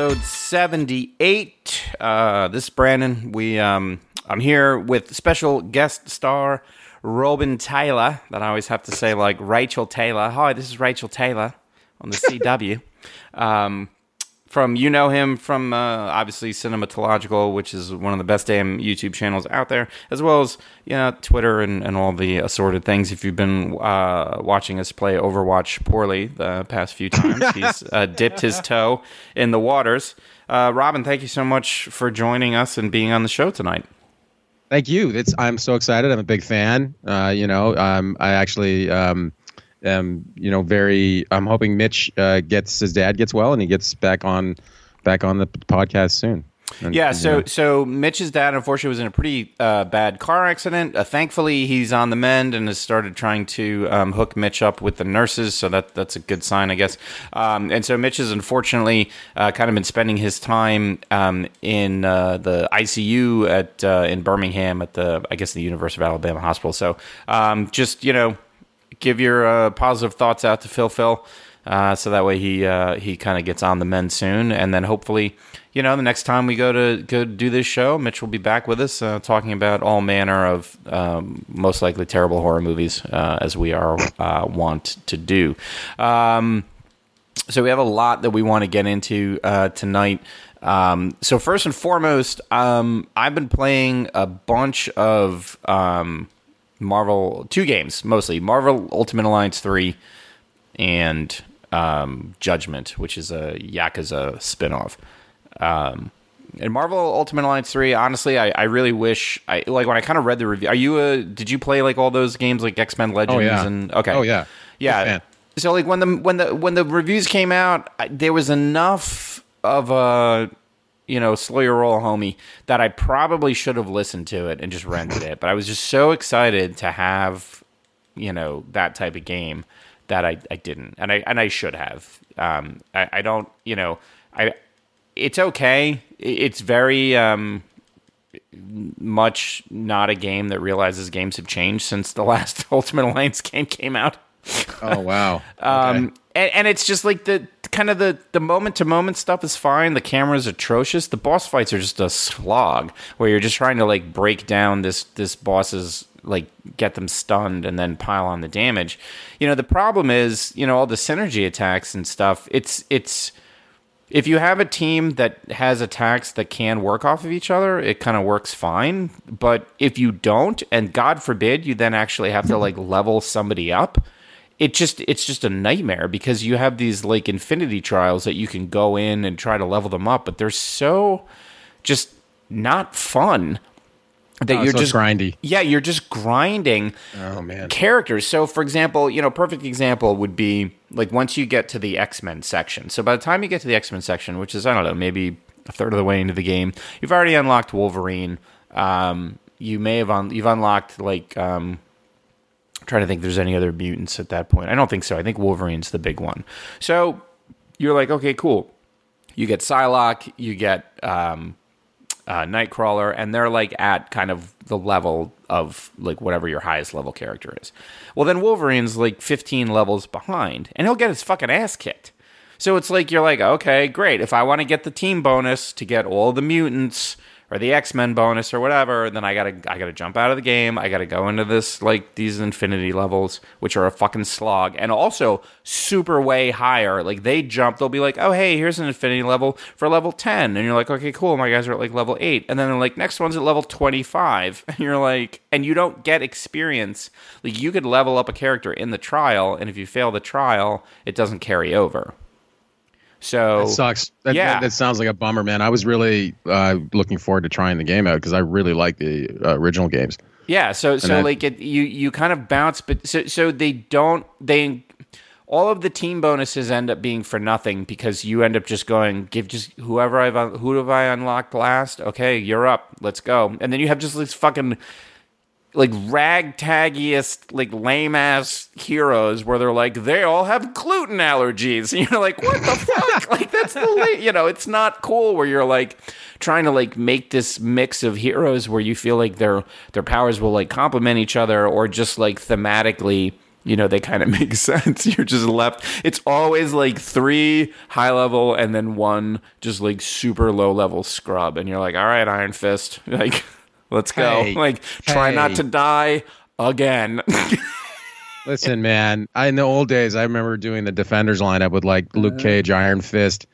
episode seventy-eight. Uh, this is Brandon. We um, I'm here with special guest star Robin Taylor. That I always have to say like Rachel Taylor. Hi, this is Rachel Taylor on the CW. um, from you know him from uh, obviously cinematological which is one of the best damn youtube channels out there as well as you know twitter and, and all the assorted things if you've been uh, watching us play overwatch poorly the past few times he's uh, dipped his toe in the waters uh, robin thank you so much for joining us and being on the show tonight Thank you. It's I'm so excited. I'm a big fan. Uh, you know, um, I actually um, am you know very. I'm hoping Mitch uh, gets his dad gets well and he gets back on back on the podcast soon. And, Yeah, so know. so Mitch's dad unfortunately was in a pretty uh, bad car accident. Uh, thankfully, he's on the mend and has started trying to um, hook Mitch up with the nurses. So that that's a good sign, I guess. Um, and so Mitch has unfortunately uh, kind of been spending his time um, in uh, the ICU at uh, in Birmingham at the I guess the University of Alabama Hospital. So um, just you know, give your uh, positive thoughts out to Phil Phil. Uh, so that way he uh, he kind of gets on the mend soon, and then hopefully, you know, the next time we go to go do this show, Mitch will be back with us uh, talking about all manner of um, most likely terrible horror movies, uh, as we are uh, want to do. Um, so we have a lot that we want to get into uh, tonight. Um, so first and foremost, um, I've been playing a bunch of um, Marvel two games mostly Marvel Ultimate Alliance three and um, Judgment, which is a Yakuza spinoff. Um, and Marvel Ultimate Alliance three, honestly, I, I really wish I like when I kind of read the review. Are you a? Did you play like all those games like X Men Legends? Oh, yeah. And okay, Oh, yeah. yeah. So like when the when the when the reviews came out, I, there was enough of a you know slow your roll, homie, that I probably should have listened to it and just rented it. But I was just so excited to have you know that type of game that I, I didn't, and I and I should have. Um, I, I don't, you know, I it's okay. It's very um, much not a game that realizes games have changed since the last Ultimate Alliance game came out. oh wow. Um, and, and it's just like the kind of the the moment to moment stuff is fine. The camera's atrocious. The boss fights are just a slog where you're just trying to like break down this this boss's like get them stunned and then pile on the damage. You know, the problem is, you know, all the synergy attacks and stuff. It's it's if you have a team that has attacks that can work off of each other, it kind of works fine. But if you don't, and God forbid, you then actually have to like level somebody up, it just it's just a nightmare because you have these like infinity trials that you can go in and try to level them up, but they're so just not fun that Oh, you're so just grindy. Yeah, you're just grinding Oh man. characters. So, for example, you know, perfect example would be like once you get to the X Men section. So, by the time you get to the X Men section, which is I don't know, maybe a third of the way into the game, you've already unlocked Wolverine. Um, you may have un- you've unlocked like um, Trying to think. If there's any other mutants at that point? I don't think so. I think Wolverine's the big one. So you're like, okay, cool. You get Psylocke. You get um, uh, Nightcrawler, and they're like at kind of the level of like whatever your highest level character is. Well, then Wolverine's like 15 levels behind, and he'll get his fucking ass kicked. So it's like you're like, okay, great. If I want to get the team bonus to get all the mutants or the X Men bonus or whatever, then I gotta I gotta jump out of the game. I gotta go into this like these infinity levels, which are a fucking slog, and also super way higher. Like they jump, they'll be like, oh hey, here's an infinity level for level ten, and you're like, okay, cool. My guys are at like level eight, and then they're like, next one's at level twenty five, and you're like, and you don't get experience. Like you could level up a character in the trial, and if you fail the trial, it doesn't carry over. So That sucks. That, Yeah. that, that sounds like a bummer, man. I was really uh, looking forward to trying the game out because I really like the uh, original games. Yeah, so so I- like it, you you kind of bounce, but so so they don't they all of the team bonuses end up being for nothing because you end up just going give just whoever I've who have I unlocked last? Okay, you're up. Let's go. And then you have just these fucking like ragtaggiest, like lame ass heroes where they're like, they all have gluten allergies. And you're like, what the fuck? Like that's the la- you know, it's not cool where you're like trying to like make this mix of heroes where you feel like their their powers will like complement each other or just like thematically you know, they kind of make sense. You're just left. It's always like three high level and then one just like super low level scrub. And you're like, all right, Iron Fist, like, let's go. Hey, like, try not to die again. Listen, man. I in the old days, I remember doing the Defenders lineup with like Luke Uh-huh. Cage, Iron Fist,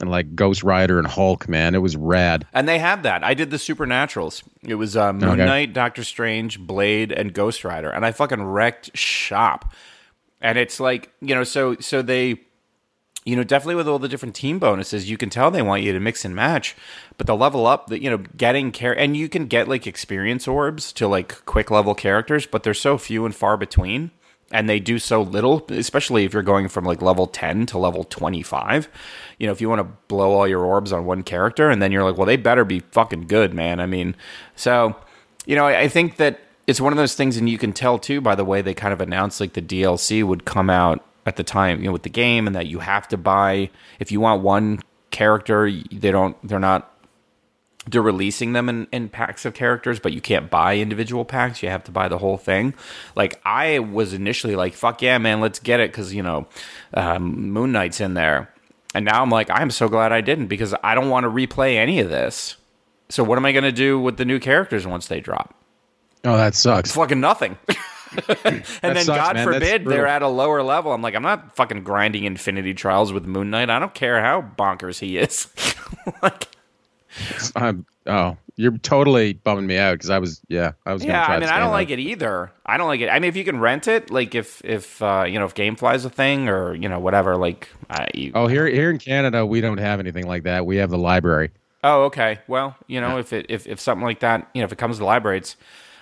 and like Ghost Rider and Hulk. Man, it was rad. and they had that. I did the Supernaturals. It was uh, Moon Okay. Knight, Doctor Strange, Blade, and Ghost Rider. And I fucking wrecked shop. And it's like, you know, so so they you know, definitely with all the different team bonuses, you can tell they want you to mix and match. But the level up, that you know, getting care, and you can get like experience orbs to like quick level characters, but they're so few and far between, and they do so little. Especially if you're going from like level ten to level twenty five. You know, if you want to blow all your orbs on one character, and then you're like, well, they better be fucking good, man. I mean, so you know, I, I think that it's one of those things, and you can tell too by the way they kind of announced like the DLC would come out at the time, you know, with the game, and that you have to buy if you want one character, they don't, they're not, they're releasing them in, in packs of characters, but you can't buy individual packs. You have to buy the whole thing. Like I was initially like, fuck yeah, man, let's get it because you know, um, Moon Knight's in there, and now I'm like, I'm so glad I didn't because I don't want to replay any of this. So what am I going to do with the new characters once they drop? Oh, that sucks. fucking nothing. and then sucks, God man. Forbid they're at a lower level. I'm like, I'm not fucking grinding Infinity Trials with Moon Knight. I don't care how bonkers he is. like, I'm, oh, you're totally bumming me out because I was, yeah, I was. yeah, Yeah, I mean, I don't like it either. I don't like it. I mean, if you can rent it, like if if uh, you know if GameFly's a thing or you know whatever, like I. Oh, here, here in Canada, we don't have anything like that. We have the library. Oh, okay. Well, you know, if it if, if something like that, you know, if it comes to the library, it's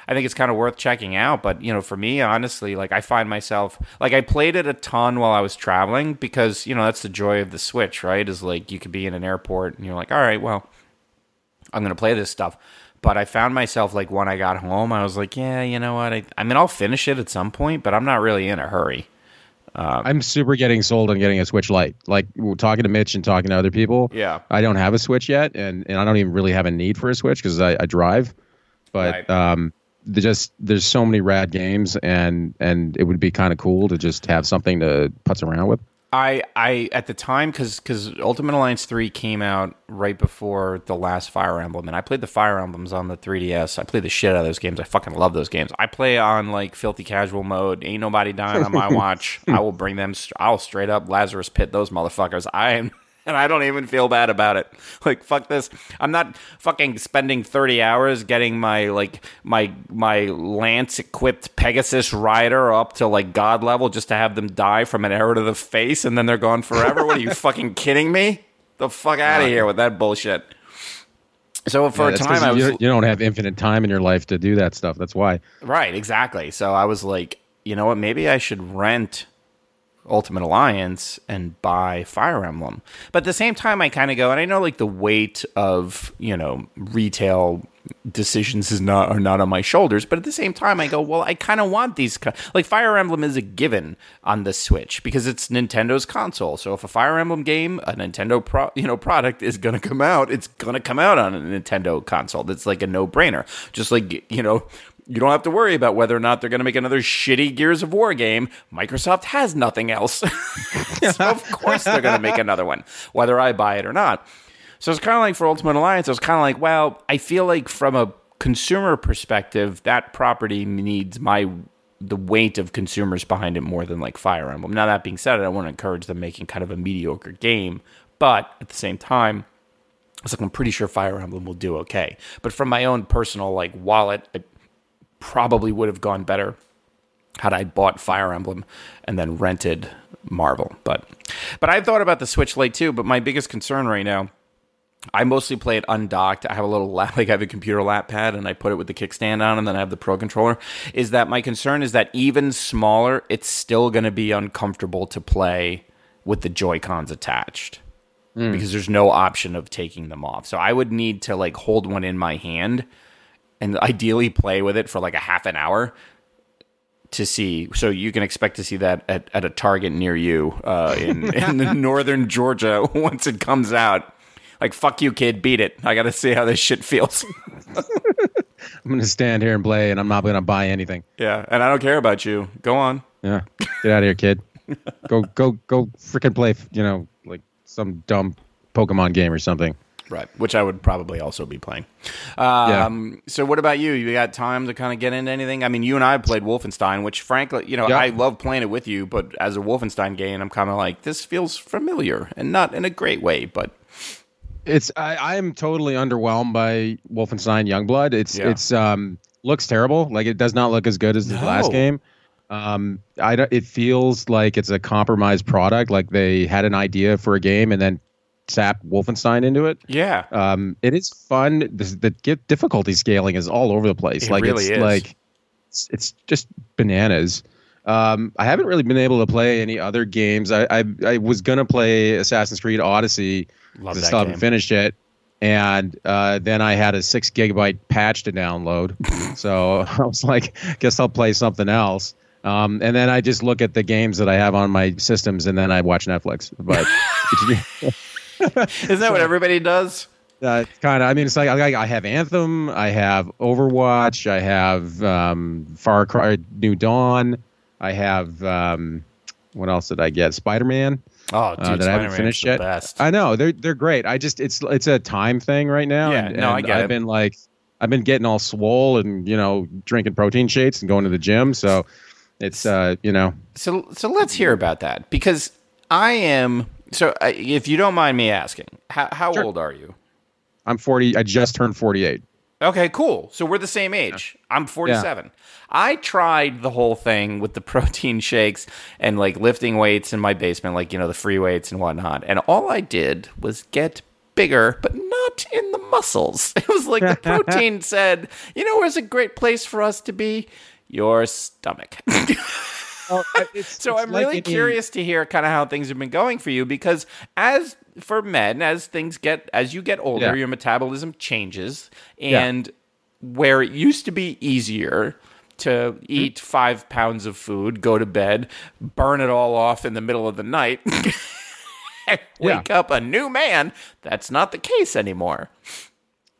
I think it's kind of worth checking out. But you know, for me, honestly, like I find myself like I played it a ton while I was traveling because you know that's the joy of the Switch, right? Is like you could be in an airport and you're like, all right, well, I'm gonna play this stuff. But I found myself like when I got home, I was like, yeah, you know what? I, I mean, I'll finish it at some point, but I'm not really in a hurry. I'm super getting sold on getting a Switch Lite. Like we're talking to Mitch and talking to other people. Yeah. I don't have a Switch yet, and, and I don't even really have a need for a Switch because I, I drive. But Right. um, just there's so many rad games, and and it would be kind of cool to just have something to putz around with. I I at the time because because Ultimate Alliance three came out right before the last Fire Emblem, and I played the Fire Emblems on the 3DS. I played the shit out of those games. I fucking love those games. I play on like filthy casual mode. Ain't nobody dying on my watch. I will bring them. I'll straight up Lazarus pit those motherfuckers. I am. And I don't even feel bad about it. Like fuck this. I'm not fucking spending 30 hours getting my like my my lance equipped Pegasus rider up to like god level just to have them die from an arrow to the face and then they're gone forever. what are you fucking kidding me? The fuck out of here with that bullshit. So for Yeah, a time, I was you, you don't have infinite time in your life to do that stuff. That's why. Right, exactly. So I was like, you know what? Maybe I should rent Ultimate Alliance and buy Fire Emblem. But at the same time, I kind of go, and I know like the weight of you know retail decisions is not are not on my shoulders. But at the same time, I go, well, I kind of want these. Like Fire Emblem is a given on the Switch because it's Nintendo's console. So if a Fire Emblem game, a Nintendo pro, you know product is going to come out, it's going to come out on a Nintendo console. That's like a no brainer. Just like you know you don't have to worry about whether or not they're going to make another shitty Gears of War game. Microsoft has nothing else. so of course they're going to make another one, whether I buy it or not. So it's kind of like for Ultimate Alliance, I was kind of like, well, I feel like from a consumer perspective, that property needs my the weight of consumers behind it more than like Fire Emblem. Now that being said, I don't want to encourage them making kind of a mediocre game, but at the same time, it's like I'm pretty sure Fire Emblem will do okay. But from my own personal like wallet, I probably would have gone better had I bought Fire Emblem and then rented Marvel. But but I've thought about the Switch Lite too. But my biggest concern right now, I mostly play it undocked. I have a little lap, like I have a computer lap pad, and I put it with the kickstand on, and then I have the Pro controller. Is that my concern? Is that even smaller, it's still going to be uncomfortable to play with the Joy Cons attached hmm. because there's no option of taking them off. So I would need to like hold one in my hand and ideally play with it for like a half an hour to see. So you can expect to see that at, at a Target near you uh, in in the northern Georgia once it comes out. Like fuck you, kid, beat it. I got to see how this shit feels. I'm going to stand here and play, and I'm not going to buy anything. yeah, and I don't care about you. Go on. Yeah, get out of here, kid. go go go freaking play. You know, like some dumb Pokemon game or something. Right, which I would probably also be playing. Um, So, what about you? You got time to kind of get into anything? I mean, you and I played Wolfenstein, which, frankly, you know, Yeah. I love playing it with you. But as a Wolfenstein game, I'm kind of like, this feels familiar, and not in a great way. But It's I I'm totally underwhelmed by Wolfenstein Youngblood. It's Yeah. it's um looks terrible. Like it does not look as good as the No. last game. Um, I don't, it feels like it's a compromised product. Like they had an idea for a game and then sap Wolfenstein into it. yeah, Um, it is fun. The, the difficulty scaling is all over the place. It like really it's is. like it's, it's just bananas. Um, I haven't really been able to play any other games. I I, I was gonna play Assassin's Creed Odyssey. Love 'cause I that still game. haven't finished it. And uh, then I had a six gigabyte patch to download. so I was like, guess I'll play something else. Um, and then I just look at the games that I have on my systems, and then I watch Netflix. But isn't that what everybody does? uh, kind of. I mean, it's like I, I have Anthem, I have Overwatch, I have um, Far Cry New Dawn, I have um, what else did I get? Spider Man. Oh, dude, Uh, that I haven't finished yet. Best. I know they're they're great. I just it's it's a time thing right now. Yeah, and, no, I and get I've it. been like I've been getting all swole and you know drinking protein shakes and going to the gym. So it's uh you know So so let's hear about that because I am. So I- if you don't mind me asking, how, how Sure. old are you? I'm 40. I just turned 48. Okay, cool. So we're the same age. I'm 47. I tried the whole thing with the protein shakes and like lifting weights in my basement, like, you know, the free weights and whatnot. And all I did was get bigger, but not in the muscles. It was like the protein said, you know, where's a great place for us to be? Your stomach. So I'm really curious to hear kind of how things have been going for you because as for men, as things get as you get older, Yeah. your metabolism changes Yeah. and where it used to be easier to Mm-hmm. eat five pounds of food, go to bed, burn it all off in the middle of the night, wake up a new man, that's not the case anymore.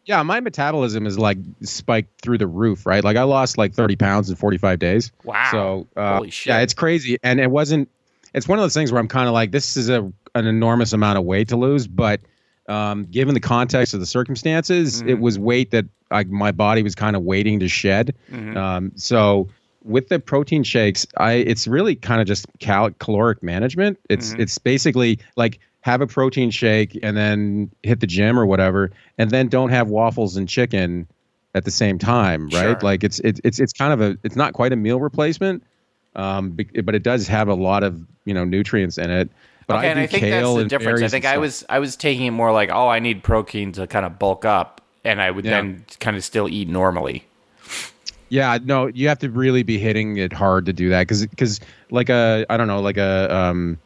Yeah, my metabolism is like spiked through the roof, right? Like I lost like 30 pounds in 45 days. Wow. So uh, Holy shit. yeah, it's crazy, and it wasn't. It's one of those things where I'm kind of like, this is a an enormous amount of weight to lose, but um, given the context of the circumstances, Mm-hmm. it was weight that I, my body was kind of waiting to shed. Mm-hmm. Um, so with the protein shakes, I it's really kind of just cal- caloric management. It's Mm-hmm. it's basically like have a protein shake and then hit the gym or whatever, and then don't have waffles and chicken at the same time, right? Sure. Like it's it's it's it's kind of a it's not quite a meal replacement, um, but it does have a lot of you know nutrients in it. But okay, I and I think that's the difference. I think I was I was taking it more like, oh, I need protein to kind of bulk up, and I would Yeah. then kind of still eat normally. Yeah, no, you have to really be hitting it hard to do that because because like a I don't know like a um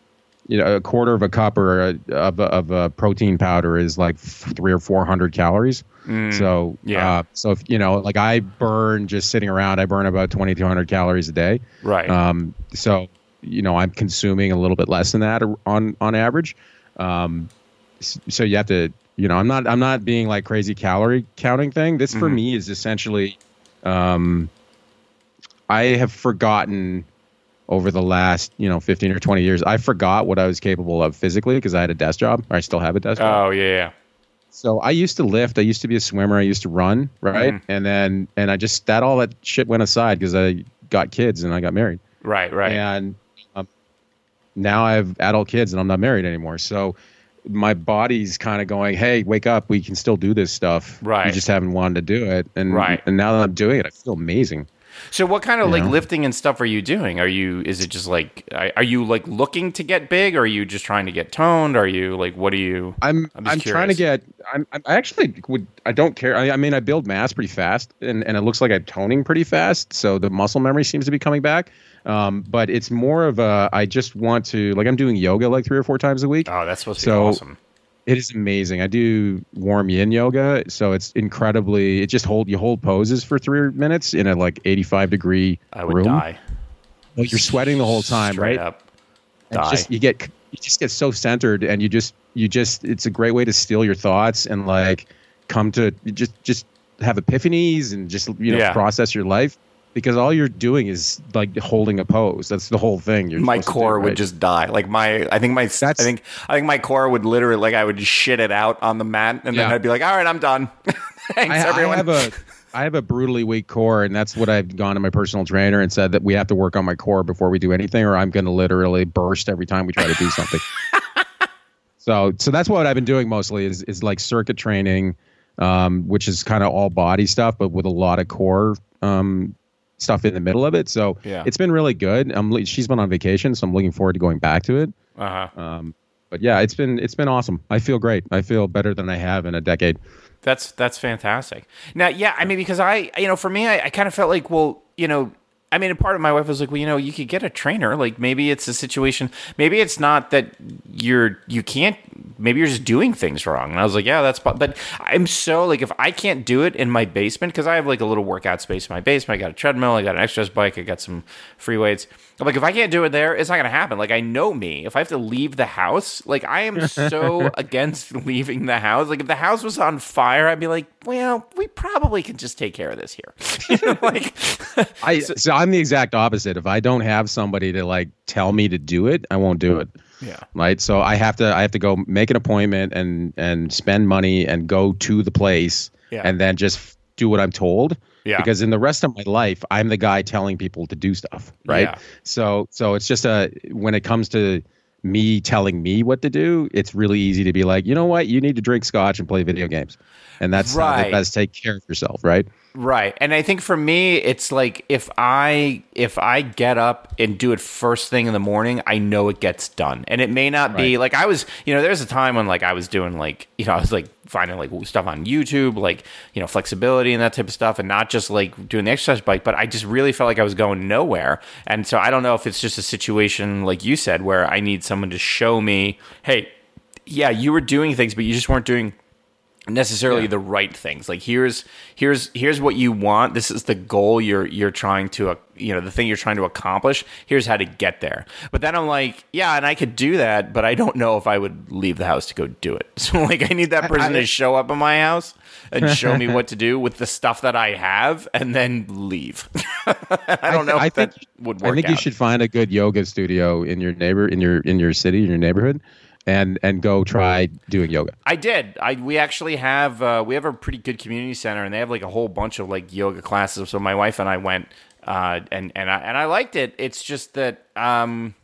you know a quarter of a cup or a, of a, of a protein powder is like three or four hundred calories. so yeah. uh, so if you know like I burn just sitting around I burn about twenty two hundred calories a day. Right. Um, so you know I'm consuming a little bit less than that on on average. Um, so you have to you know I'm not I'm not being like crazy calorie counting thing. This for me is essentially um, I have forgotten over the last you know 15 or 20 years I forgot what I was capable of physically because I had a desk job or I still have a desk job. oh yeah, yeah. So I used to lift. I used to be a swimmer. I used to run, right? Mhm. And then and I just that all that shit went aside because I got kids and I got married. right, right. And um, now I have adult kids and I'm not married anymore. So my body's kind of going, "Hey, wake up! We can still do this stuff. Right. You just haven't wanted to do it." And Right. and now that I'm doing it, I feel amazing. So what kind of You like know? lifting and stuff are you doing? Are you is it just like are you like looking to get big? Or are you just trying to get toned? Are you like what are you? I'm I'm I'm, trying to get. I'm, I'm I actually would. I don't care. I, I mean, I build mass pretty fast, and, and it looks like I'm toning pretty fast. So the muscle memory seems to be coming back. Um, but it's more of a. I just want to like. I'm doing yoga like three or four times a week. Oh, that's supposed to So- be awesome. It is amazing. I do warm yin yoga, so it's incredibly. It just hold you hold poses for three minutes in a like 85 degree I would room. die. Well, you're sweating the whole time, Straight right? Up. And Die. just you get you just get so centered and you just you just it's a great way to steal your thoughts and like come to just just have epiphanies and just you know Yeah. process your life because all you're doing is like holding a pose. That's the whole thing. You're my to do, core would just die. Like my, I think my, I think, I think my core would literally, like, I would shit it out on the mat, and then I'd be like, all right, I'm done. Thanks, I, I have a I have a brutally weak core, and that's what I've gone to my personal trainer and said that we have to work on my core before we do anything, or I'm going to literally burst every time we try to do something. so, so that's what I've been doing mostly is is like circuit training, um, which is kind of all body stuff, but with a lot of core um, stuff in the middle of it. So Yeah. it's been really good. I'm she's been on vacation, so I'm looking forward to going back to it. uh-huh. Um, but yeah, it's been it's been awesome. I feel great. I feel better than I have in a decade. That's that's fantastic. Now, yeah, I mean, because I, you know, for me, I, I kind of felt like, well, you know, I mean, a part of my wife was like, well, you know, you could get a trainer. Like, maybe it's a situation. Maybe it's not that you're you can't. Maybe you're just doing things wrong. And I was like, yeah, that's. But I'm so like, if I can't do it in my basement, because I have like a little workout space in my basement. I got a treadmill. I got an exercise bike. I got some free weights. I'm like, if I can't do it there, it's not gonna happen. Like, I know me. If I have to leave the house, like, I am so against leaving the house. Like, if the house was on fire, I'd be like, well, we probably can just take care of this here. You know, like, I so I'm the exact opposite. If I don't have somebody to like tell me to do it, I won't do it. Yeah, Right. So I have to I have to go make an appointment and and spend money and go to the place Yeah. and then just do what I'm told. Yeah. Because in the rest of my life, I'm the guy telling people to do stuff. Right. Yeah. So so it's just a when it comes to me telling me what to do, it's really easy to be like, you know what, you need to drink scotch and play video games, and that's how Right. the best take care of yourself. Right. Right. And I think for me it's like if I if I get up and do it first thing in the morning, I know it gets done. And it may not be like I was, you know, there's a time when like I was doing like, you know, I was like finding like stuff on YouTube, like, you know, flexibility and that type of stuff and not just like doing the exercise bike, but I just really felt like I was going nowhere. And so I don't know if it's just a situation like you said where I need someone to show me, "Hey, yeah, you were doing things, but you just weren't doing necessarily Yeah. the right things. Like here's here's here's what you want. This is the goal you're you're trying to uh, you know the thing you're trying to accomplish. Here's how to get there. But then i'm like yeah and i could do that but i don't know if i would leave the house to go do it. So like i need that person I- to show up at my house and show me what to do with the stuff that i have and then leave. I don't know I if think that would work I think you should find a good yoga studio in your neighbor in your in your city in your neighborhood, and and go try doing yoga. I did. I we actually have uh, we have a pretty good community center, and they have like a whole bunch of like yoga classes. So my wife and I went, uh, and and I and I liked it. It's just that um,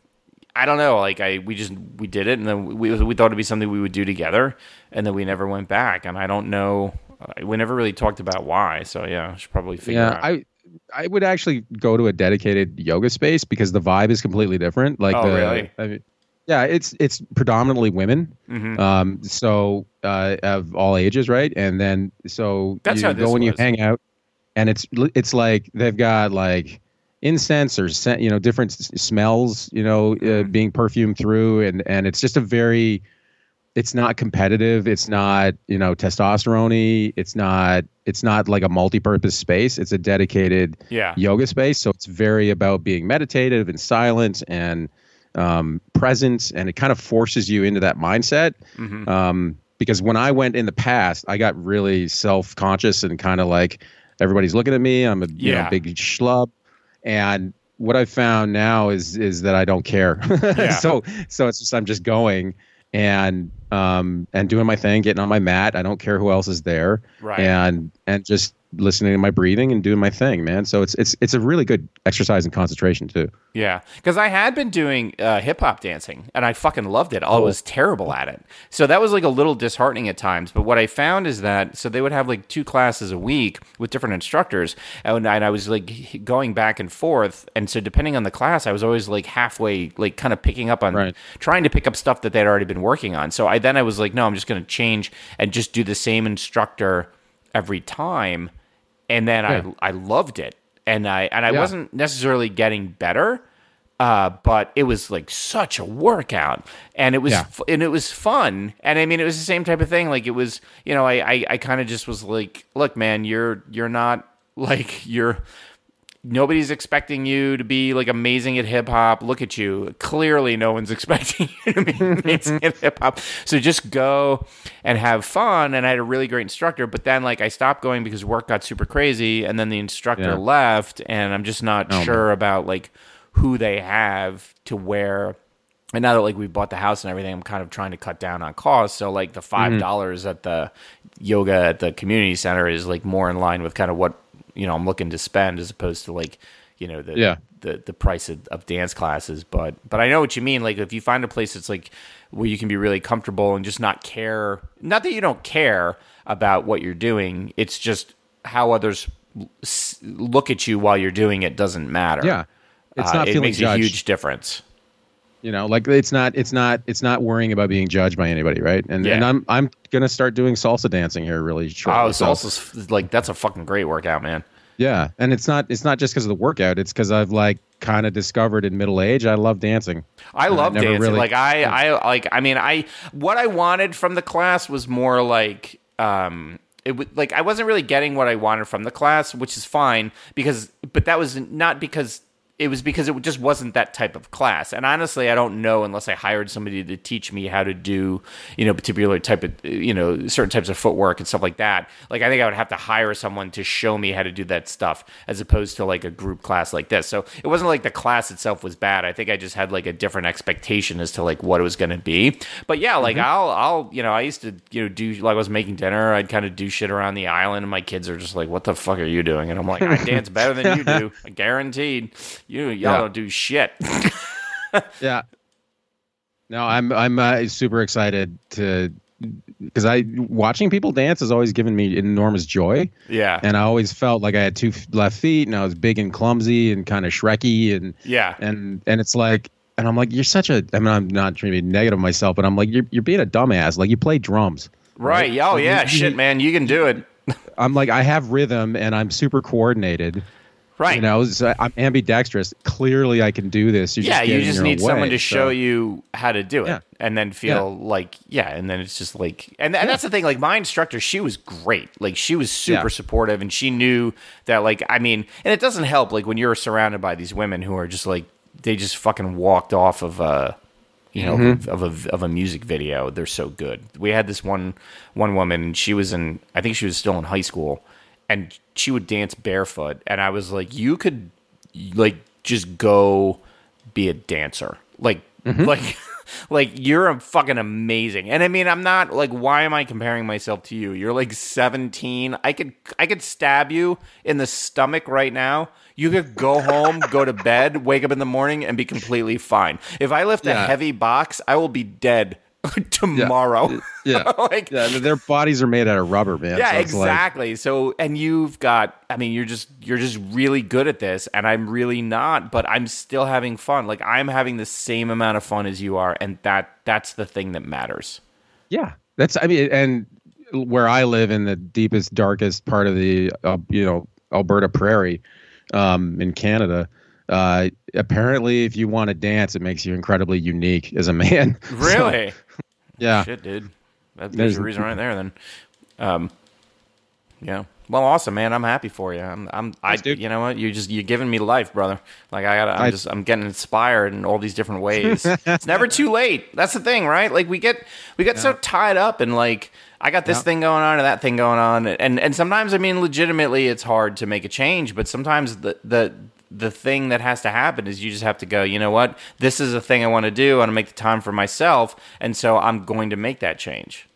I don't know. Like I we just we did it, and then we we thought it'd be something we would do together, and then we never went back. And I don't know. uh, We never really talked about why. So yeah, I should probably figure Yeah, out. I I would actually go to a dedicated yoga space because the vibe is completely different. Like Oh, the, really? I mean, yeah, it's it's predominantly women. Mhm. Um, so uh, of all ages, right? And then so That's you how go when you hang out, and it's it's like they've got like incense or scent, you know different s- smells, you know, uh, Mhm. being perfumed through, and and it's just a very it's not competitive. It's not you know testosterone. It's not it's not like a multi-purpose space. It's a dedicated yeah. yoga space. So it's very about being meditative and silent and um, present, and it kind of forces you into that mindset. Mhm. Um, because when I went in the past, I got really self-conscious and kind of like everybody's looking at me. I'm a you Yeah. know, big schlub, and what I've found now is is that I don't care. Yeah. so so it's just I'm just going and um and doing my thing, getting on my mat. I don't care who else is there, Right. and and just listening to my breathing and doing my thing, man. So it's it's it's a really good exercise and concentration too. Yeah, because I had been doing uh, hip hop dancing and I fucking loved it. I was terrible at it, so that was like a little disheartening at times. But what I found is that so they would have like two classes a week with different instructors, and I, and I was like going back and forth. And so depending on the class, I was always like halfway, like kind of picking up on Right. trying to pick up stuff that they'd already been working on. So I then I was like, no, I'm just going to change and just do the same instructor every time. And then Yeah. I I loved it, and I and I Yeah. wasn't necessarily getting better, uh, but it was like such a workout, and it was Yeah. f- and it was fun, and I mean it was the same type of thing. Like it was, you know, I I, I kind of just was like, look, man, you're you're not like you're nobody's expecting you to be like amazing at hip hop. Look at you. Clearly, no one's expecting you to be amazing at hip hop. So just go and have fun. And I had a really great instructor. But then, like, I stopped going because work got super crazy, and then the instructor Yeah. left, and I'm just not Oh, sure about like who they have to where. And now that like we bought the house and everything, I'm kind of trying to cut down on costs. So like the five Mm-hmm. dollars at the yoga at the community center is like more in line with kind of what you know I'm looking to spend as opposed to like you know the Yeah. the the price of, of dance classes. But but I know what you mean. Like if you find a place that's like where you can be really comfortable and just not care. Not that you don't care about what you're doing. It's just how others look at you while you're doing it doesn't matter. Yeah. It's Uh, it makes judged. a huge difference. You know, like it's not it's not it's not worrying about being judged by anybody, right? And Yeah. and I'm I'm gonna start doing salsa dancing here really shortly. Oh, so- salsa's like that's a fucking great workout, man. Yeah, and it's not it's not just because of the workout. It's because I've like kind of discovered in middle age I love dancing. I love never dancing. really- like I, I like. I mean, I what I wanted from the class was more like, um, it would like I wasn't really getting what I wanted from the class, which is fine because, but that was not because it was because it just wasn't that type of class. And honestly, I don't know unless I hired somebody to teach me how to do, you know, particular type of, you know, certain types of footwork and stuff like that. Like I think I would have to hire someone to show me how to do that stuff as opposed to like a group class like this. So it wasn't like the class itself was bad. I think I just had like a different expectation as to like what it was going to be. But yeah, like mm-hmm. I'll, I'll, you know, I used to, you know, do like I was making dinner. I'd kind of do shit around the island, and my kids are just like, "What the fuck are you doing?" And I'm like, "I dance better than you do, guaranteed. You, y'all Yeah. don't do shit." Yeah. No, I'm I'm uh, super excited to because I watching people dance has always given me enormous joy, yeah, and I always felt like I had two left feet and I was big and clumsy and kind of shreky and yeah, and and it's like and I'm like you're such a I mean I'm not trying to be negative of myself, but I'm like you're you're being a dumbass. Like you play drums. right. Oh yeah, shit, man, you can do it. I'm like I have rhythm and I'm super coordinated. Right. You know, so I'm ambidextrous. Clearly, I can do this. You're yeah, just you just need own someone way, to show you how to do it, Yeah. and then feel like yeah, and then it's just like, and, and that's the thing. Like my instructor, she was great. Like she was super Yeah. supportive, and she knew that like I mean, and it doesn't help like when you're surrounded by these women who are just like they just fucking walked off of uh you know Mm-hmm. of a of a music video. They're so good. We had this one one woman, and she was in I think she was still in high school, and she would dance barefoot, and I was like, you could like just go be a dancer, like mm-hmm. like. Like you're a fucking amazing, and I mean, I'm not like. Why am I comparing myself to you? You're like 17. I could, I could stab you in the stomach right now. You could go home, go to bed, wake up in the morning, and be completely fine. If I lift a heavy box, I will be dead tomorrow. Yeah. like, Yeah, their bodies are made out of rubber, man. yeah, So it's like- exactly. so, and you've got, I mean, you're just, you're just really good at this, and I'm really not, but I'm still having fun. Like I'm having the same amount of fun as you are, and that, that's the thing that matters. yeah, that's. I mean, and where I live in the deepest, darkest part of the, uh, you know, Alberta prairie, um, in Canada. Uh, apparently, if you want to dance, it makes you incredibly unique as a man. So, Really? yeah. Shit, dude. That, There's- a reason right there. Then, um, yeah. Well, awesome, man. I'm happy for you. I'm, I'm, I, dude. you know what? You just, you're giving me life, brother. Like I gotta, I'm I- just, I'm getting inspired in all these different ways. it's never too late. That's the thing, right? Like we get, we get so tied up and like, I got this Yeah. thing going on and that thing going on, and and sometimes I mean, legitimately, it's hard to make a change. But sometimes the the the thing that has to happen is you just have to go. You know what? This is a thing I want to do. I want to make the time for myself, and so I'm going to make that change.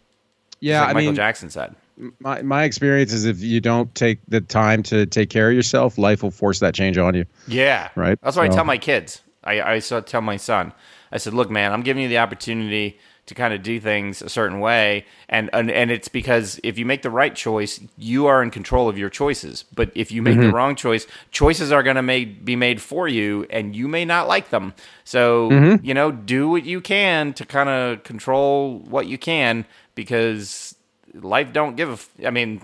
Yeah, like I Michael mean, Jackson said. my my experience is if you don't take the time to take care of yourself, life will force that change on you. Yeah, Right. That's what I tell my kids. I I tell my son. I said, "Look, man, I'm giving you the opportunity to kind of do things a certain way, and and and it's because if you make the right choice, you are in control of your choices. But if you make the mm-hmm. wrong choice, choices are going to make be made for you, and you may not like them. So mm-hmm. you know, do what you can to kind of control what you can, because life don't give a. f- I mean.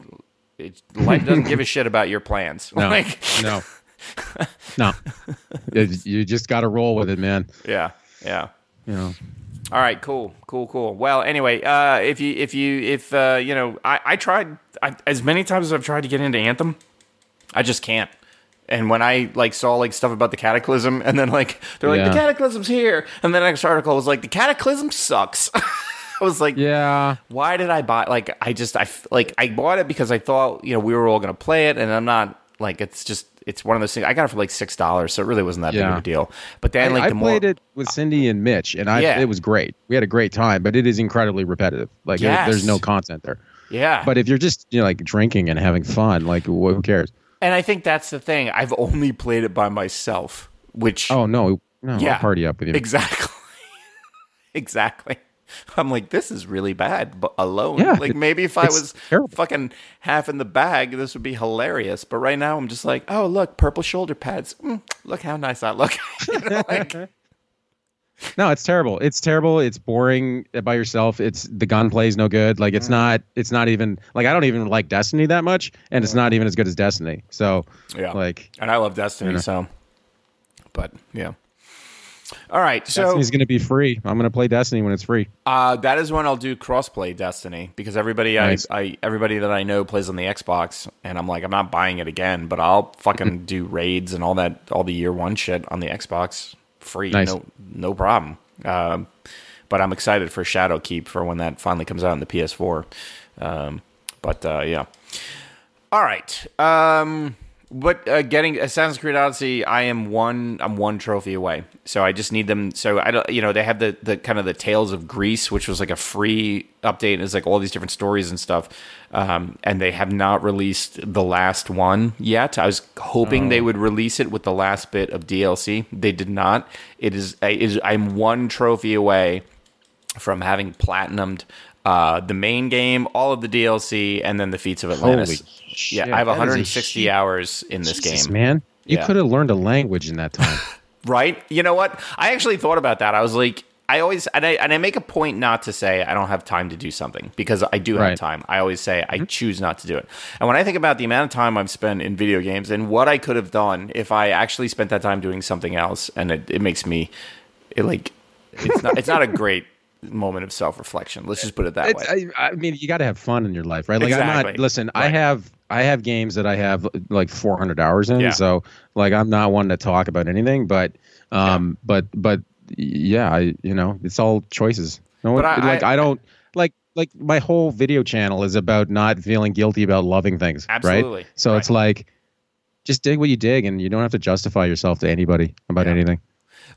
It, life doesn't give a shit about your plans. No, Like, no, no. You just got to roll with it, man. yeah, yeah. You know. All right, cool, cool, cool. Well, anyway, uh, if you, if you, if uh, you know, I, I tried I, as many times as I've tried to get into Anthem, I just can't. And when I like saw like stuff about the Cataclysm, and then like they're like Yeah. the Cataclysm's here, and the next article was like the Cataclysm sucks. I was like, Yeah. why did I buy? Like, I just I like I bought it because I thought you know we were all gonna play it, and I'm not like it's just it's one of those things. I got it for like six dollars, so it really wasn't that big of a deal. But then I, like I the more played it with Cindy and Mitch, and I Yeah. it was great. We had a great time, but it is incredibly repetitive. Like there- there's no content there. yeah, But if you're just you know like drinking and having fun, like who cares? and I think that's the thing. I've only played it by myself, which Oh no, no, Yeah. I'll party up with you. Exactly. exactly. I'm like, this is really bad, but alone. Yeah, like maybe if I was terrible. fucking half in the bag, this would be hilarious. But right now, I'm just like, oh look, purple shoulder pads. Mm, look how nice I look. You know, like, No, it's terrible. It's terrible. It's boring by yourself. It's the gunplay is no good. Like it's Mm. not. It's not even like I don't even like Destiny that much, and it's not even as good as Destiny. So yeah. like and I love Destiny, You know. so. But yeah. All right, so Destiny's gonna be free. I'm gonna play Destiny when it's free. Uh, that is when I'll do crossplay Destiny because everybody Nice. I, I everybody that I know plays on the Xbox, and I'm like I'm not buying it again, but I'll fucking do raids and all that all the year one shit on the Xbox free, Nice. no no problem. Um, but I'm excited for Shadowkeep for when that finally comes out on the PS4. Um, but uh, yeah, all right. Um, but uh, getting Assassin's Creed Odyssey, I am one. I'm one trophy away. So I just need them. So I don't. You know, they have the the kind of the Tales of Greece, which was like a free update. And It's like all these different stories and stuff. Um, and they have not released the last one yet. I was hoping they would release it with the last bit of DLC. They did not. It is. It is I'm one trophy away from having platinumed uh, the main game, all of the DLC, and then the Fate of Atlantis. Holy yeah, shit, I have that is a 160 hours in this Jesus, game. man. You Yeah. could have learned a language in that time. Right? You know what? I actually thought about that. I was like, I always and I and I make a point not to say I don't have time to do something because I do have Right. time. I always say I choose not to do it. And when I think about the amount of time I've spent in video games and what I could have done if I actually spent that time doing something else, and it, it makes me it like it's not it's not a great moment of self reflection. Let's just put it that way. I, I mean, you got to have fun in your life, right? Like I'm not. Listen, I have I have games that I have like 400 hours in, Yeah. so like I'm not one to talk about anything, but um, but but yeah, I you know it's all choices. No, But I- like I- I, don't like like my whole video channel is about not feeling guilty about loving things, Absolutely. right? So it's like just dig what you dig, and you don't have to justify yourself to anybody about Yeah. anything.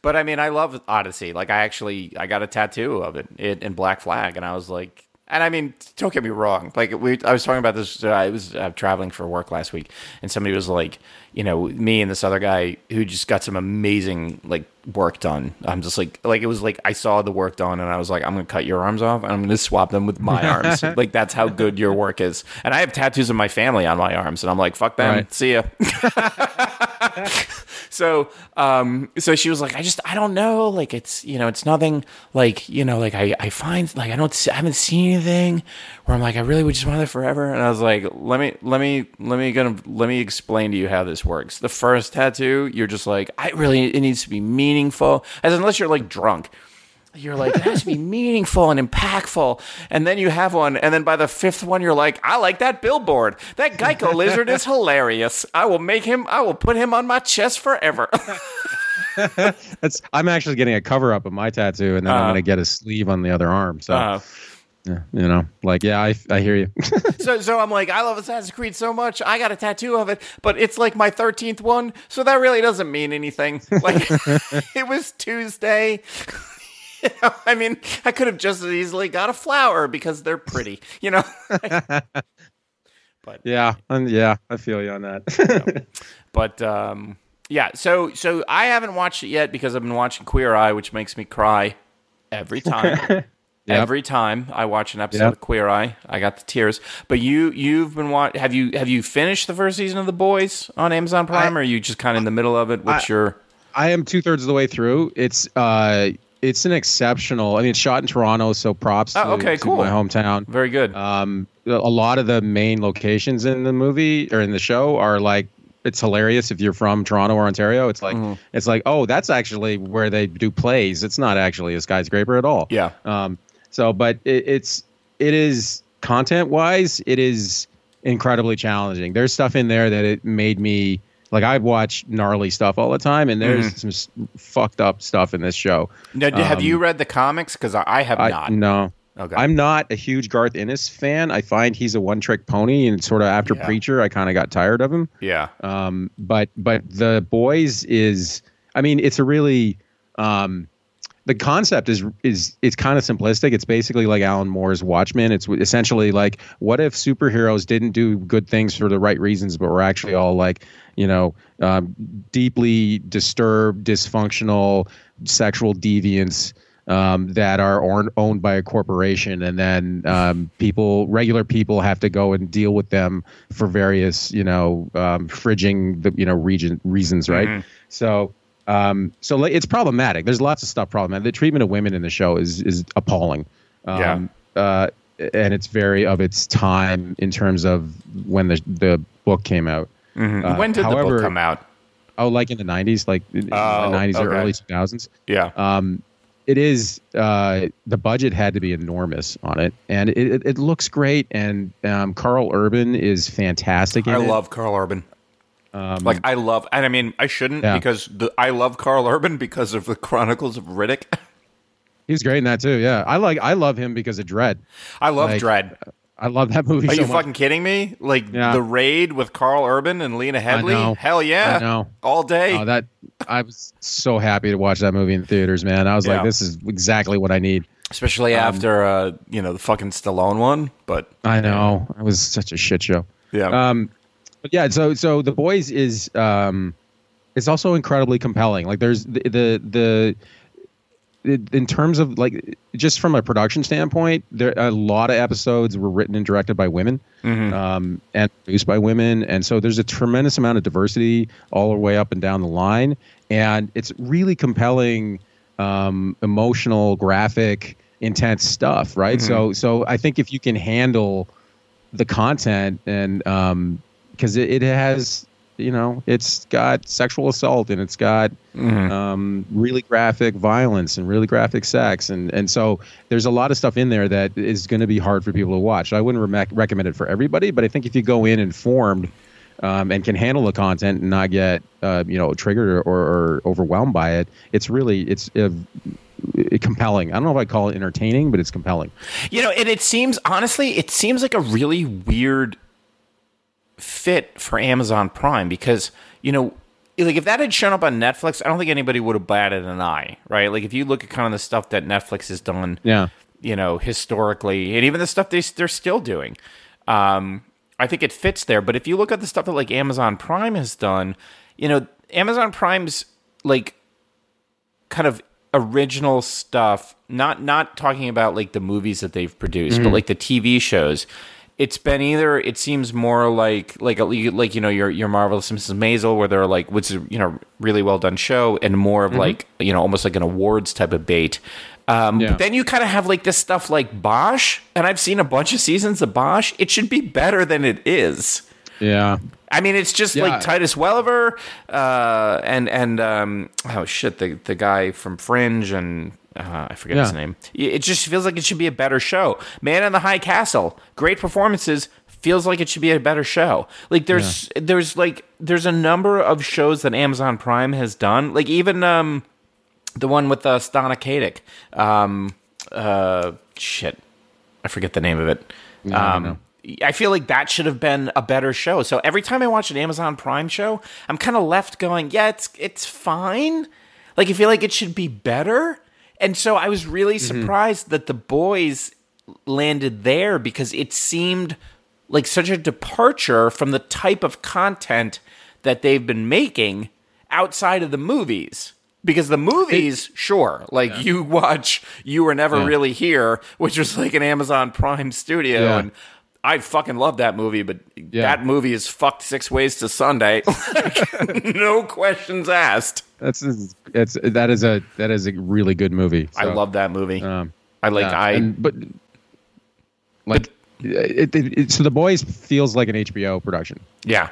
But I mean, I love Odyssey. Like, I actually I got a tattoo of it, it in Black Flag, and I was like, and I mean, don't get me wrong. Like, we I was talking about this. Uh, I was uh, traveling for work last week, and somebody was like, you know, me and this other guy who just got some amazing like work done. I'm just like, like it was like I saw the work done, and I was like, I'm gonna cut your arms off, and I'm gonna swap them with my arms. like that's how good your work is. And I have tattoos of my family on my arms, and I'm like, fuck them. Right. See ya. so um so she was like i just i don't know. Like it's you know it's nothing like you know like i i find like i don't see, i haven't seen anything where i'm like i really would just want it forever. And i was like let me let me let me gonna let me explain to you how this works. The first tattoo you're just like i really it needs to be meaningful. As unless you're like drunk you're like, it has to be meaningful and impactful. And then you have one. And then by the fifth one, you're like, I like that billboard. That Geico lizard is hilarious. I will make him, I will put him on my chest forever. That's I'm actually getting a cover up of my tattoo, and then Uh-huh. I'm gonna get a sleeve on the other arm. So. Uh, Yeah, you know, like yeah, I, I hear you. so, so I'm like, I love Assassin's Creed so much. I got a tattoo of it, but it's like my 13th one. So that really doesn't mean anything. Like, it was Tuesday. You know, I mean, I could have just as easily got a flower because they're pretty, you know? But yeah, and yeah, I feel you on that. But um, yeah, so so I haven't watched it yet because I've been watching Queer Eye, which makes me cry every time. Every time I watch an episode Yep. of Queer Eye, I got the tears. But you you've been wa- have you have you finished the first season of The Boys on Amazon Prime, or are you just kind of in the middle of it? What's I- your I am two thirds of the way through. It's uh, it's an exceptional. I mean, it's shot in Toronto, so props. Oh, to, okay, to cool. my hometown. very good? Um, a lot of the main locations in the movie or in the show are like it's hilarious if you're from Toronto or Ontario. It's like Mm-hmm. it's like oh, that's actually where they do plays. It's not actually a skyscraper at all. yeah, Um, so, but it, it's it is content wise, it is incredibly challenging. There's stuff in there that it made me Like I watch gnarly stuff all the time, and there's Mm-hmm. some s- fucked up stuff in this show. Now, d- have you read the comics? Because I, I have Um, I not. no. Okay. I'm not a huge Garth Ennis fan. I find he's a one-trick pony, and sort of after Yeah. Preacher, I kind of got tired of him. yeah. Um, but but the boys is, I mean, it's a really, um, the concept is is it's kind of simplistic. It's basically like Alan Moore's Watchmen. It's essentially like, what if superheroes didn't do good things for the right reasons, but were actually all like, you know, um, deeply disturbed, dysfunctional, sexual deviants. Um, that are own- owned by a corporation, and then um, people, regular people, have to go and deal with them for various, you know, um, fridging the, you know, region reasons, right? So, um, so it's problematic. There's lots of stuff problematic. The treatment of women in the show is is appalling. Um, uh, and it's very of its time in terms of when the the book came out. Uh, when did the however- book come out? Oh, like in the '90s, like Oh, the '90s or early 2000s. Yeah. Um, it is uh, the budget had to be enormous on it, and it, it, it looks great. And um, Karl Urban is fantastic. In I it. love Karl Urban. Like I love, and I mean, I shouldn't Yeah. because the, I love Karl Urban because of the Chronicles of Riddick. He's great in that too. Yeah, I like I love him because of Dredd. I love Like, Dredd. I love that movie. Are so you much. fucking kidding me? Like Yeah. the raid with Karl Urban and Lena Headey? know. Hell yeah! I know. all day. Oh, that I was so happy to watch that movie in theaters, man. I was Yeah. like, this is exactly what I need. Especially Um, after uh, you know the fucking Stallone one. But I know it was such a shit show. yeah, Um, but yeah, so so the boys is um, it's also incredibly compelling. Like there's the the the. In terms of like, just from a production standpoint, there a lot of episodes were written and directed by women, um, and produced by women, and so there's a tremendous amount of diversity all the way up and down the line, and it's really compelling, um, emotional, graphic, intense stuff, right? So, so I think if you can handle the content and um because it, it has you know it's got sexual assault and it's got um really graphic violence and really graphic sex. And and so there's a lot of stuff in there that is going to be hard for people to watch. I wouldn't re- recommend it for everybody but i think if you go in informed um, and can handle the content and not get uh, you know triggered or, or overwhelmed by it it's really it's uh, compelling. I don't know if i call it entertaining but it's compelling. You know, and it seems honestly, it seems like a really weird fit for Amazon Prime because you know, like if that had shown up on Netflix, I don't think anybody would have batted an eye, right? Like if you look at kind of the stuff that Netflix has done, yeah you know, historically, and even the stuff they they're still doing, um, I think it fits there. But if you look at the stuff that like Amazon Prime has done, you know, Amazon Prime's like kind of original stuff not not talking about like the movies that they've produced but like the tv shows it's been either it seems more like like like you know your your marvelous mrs maisel where they're like which is you know really well done show and more of like you know almost like an awards type of bait um, Yeah. but then you kind of have like this stuff like Bosch, and I've seen a bunch of seasons of Bosch. It should be better than it is. yeah I mean, it's just Yeah. like Titus Welliver, uh, and and um, oh shit, the the guy from Fringe, and uh, I forget his name. It just feels like it should be a better show. Man in the High Castle, great performances. Feels like it should be a better show. Like there's there's like there's a number of shows that Amazon Prime has done. Like even um, the one with uh, Stana Katic. Um, uh, shit, I forget the name of it. Um. I feel like that should have been a better show. So every time I watch an Amazon Prime show, I'm kind of left going, yeah, it's it's fine. Like I feel like it should be better. And so I was really mm-hmm. surprised that the boys landed there because it seemed like such a departure from the type of content that they've been making outside of the movies. Because the movies, sure, like you watch You Were Never Yeah. Really Here, which was like an Amazon Prime studio, Yeah. and I fucking love that movie, but Yeah. that movie is fucked six ways to Sunday. no questions asked. That's it's that is a that is a really good movie. I love that movie. Um, I like yeah, I and- but like it, it, it, so the boys feels like an HBO production. yeah.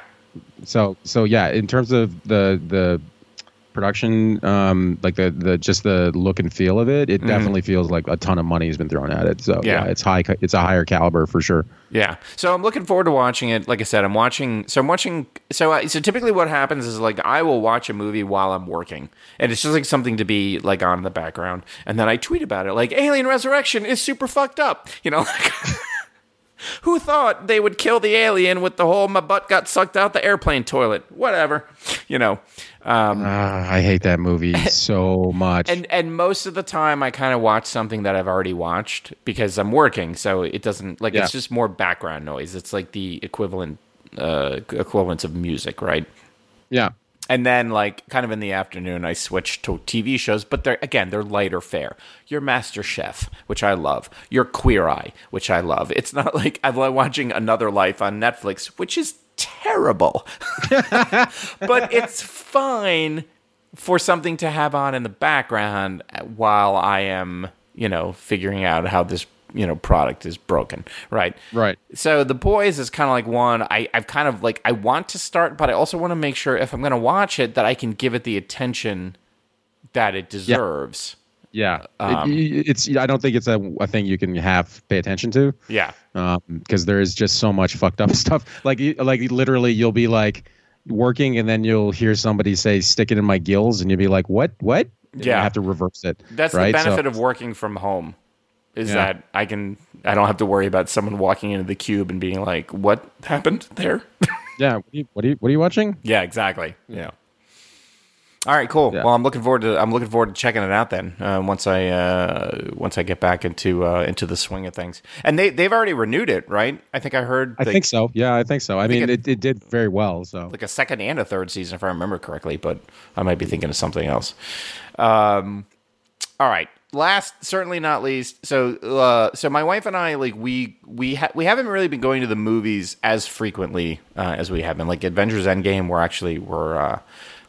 So so yeah, in terms of the the production, um, like the the just the look and feel of it, it definitely feels like a ton of money has been thrown at it. So. Yeah. yeah, it's high. It's a higher caliber for sure. Yeah. So I'm looking forward to watching it. Like I said, I'm watching. So I'm watching. So I, so typically, what happens is like I will watch a movie while I'm working, and it's just like something to be like on in the background, and then I tweet about it. Like Alien Resurrection is super fucked up. You know. Who thought they would kill the alien with the whole my butt got sucked out the airplane toilet? Whatever, you know. Um, Ah, I hate that movie so much. and and most of the time, I kind of watch something that I've already watched because I'm working, so it doesn't like Yeah. it's just more background noise. It's like the equivalent uh, equivalence of music, right? yeah, And then, like, kind of in the afternoon, I switch to TV shows, but they're again they're lighter fare. Your Master Chef, which I love. Your Queer Eye, which I love. It's not like I'm watching Another Life on Netflix, which is terrible, but it's fine for something to have on in the background while I am, you know, figuring out how this you know product is broken, right? right. So the boys is kind of like one I I've kind of like I want to start, but I also want to make sure if I'm going to watch it that I can give it the attention that it deserves. Yeah, Um, it, it's. I don't think it's a, a thing you can have pay attention to. Yeah. because there is just so much fucked up stuff. Like, like literally, you'll be like working, and then you'll hear somebody say "stick it in my gills," and you'll be like, "What? What?" And Yeah. you have to reverse it. That's right? the So- benefit of working from home. Is Yeah. that I can I don't have to worry about someone walking into the cube and being like, "What happened there?" yeah. What are you? What are you, what are you watching? yeah, exactly. Yeah. All right, cool. Yeah. Well, I'm looking forward to I'm looking forward to checking it out then. Uh, once I uh, once I get back into uh, into the swing of things, and they they've already renewed it, right? I think I heard. I think so. Yeah, I think so. I, mean, it- it, it did very well. So like a second and a third season, if I remember correctly, but I might be thinking of something else. Um, all right. Last, certainly not least. So, uh, so my wife and I, like, we we ha- we haven't really been going to the movies as frequently uh, as we have been. Like Avengers Endgame, we're actually we're uh,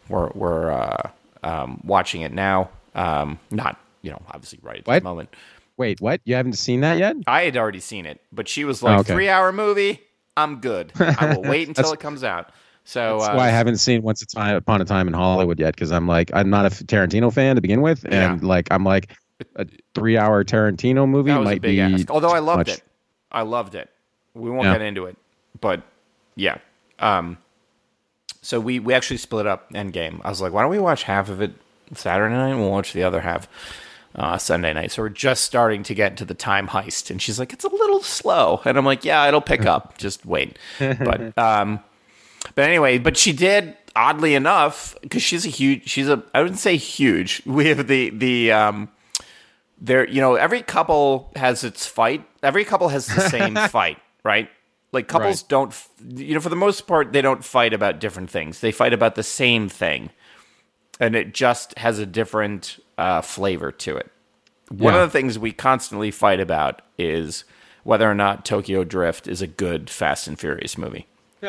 we're we're uh, um, watching it now. Um, not you know obviously right at What? this moment. wait, what? You haven't seen that yet? I had already seen it, but she was like, Oh, okay. three hour movie. I'm good. I will wait until it comes out. So That's uh, why I haven't seen Once a Time Upon a Time in Hollywood yet because I'm like I'm not a Tarantino fan to begin with, and Yeah. like I'm like a three-hour Tarantino movie That was might a big be. ask. Although I loved much. it. I loved it. We won't Yeah. get into it. But yeah. Um so we we actually split up Endgame. I was like, why don't we watch half of it Saturday night and we'll watch the other half uh, Sunday night. So we're just starting to get to the time heist. And she's like, it's a little slow. And I'm like, yeah, it'll pick up. Just wait. But um but anyway, but she did oddly enough because she's a huge she's a I wouldn't say huge. We have the the um there you know every couple has its fight. Every couple has the same fight right? Like couples Right. don't you know for the most part they don't fight about different things. They fight about the same thing. And it just has a different uh, flavor to it. One Yeah. of the things we constantly fight about is whether or not tokyo drift is a good fast and furious movie.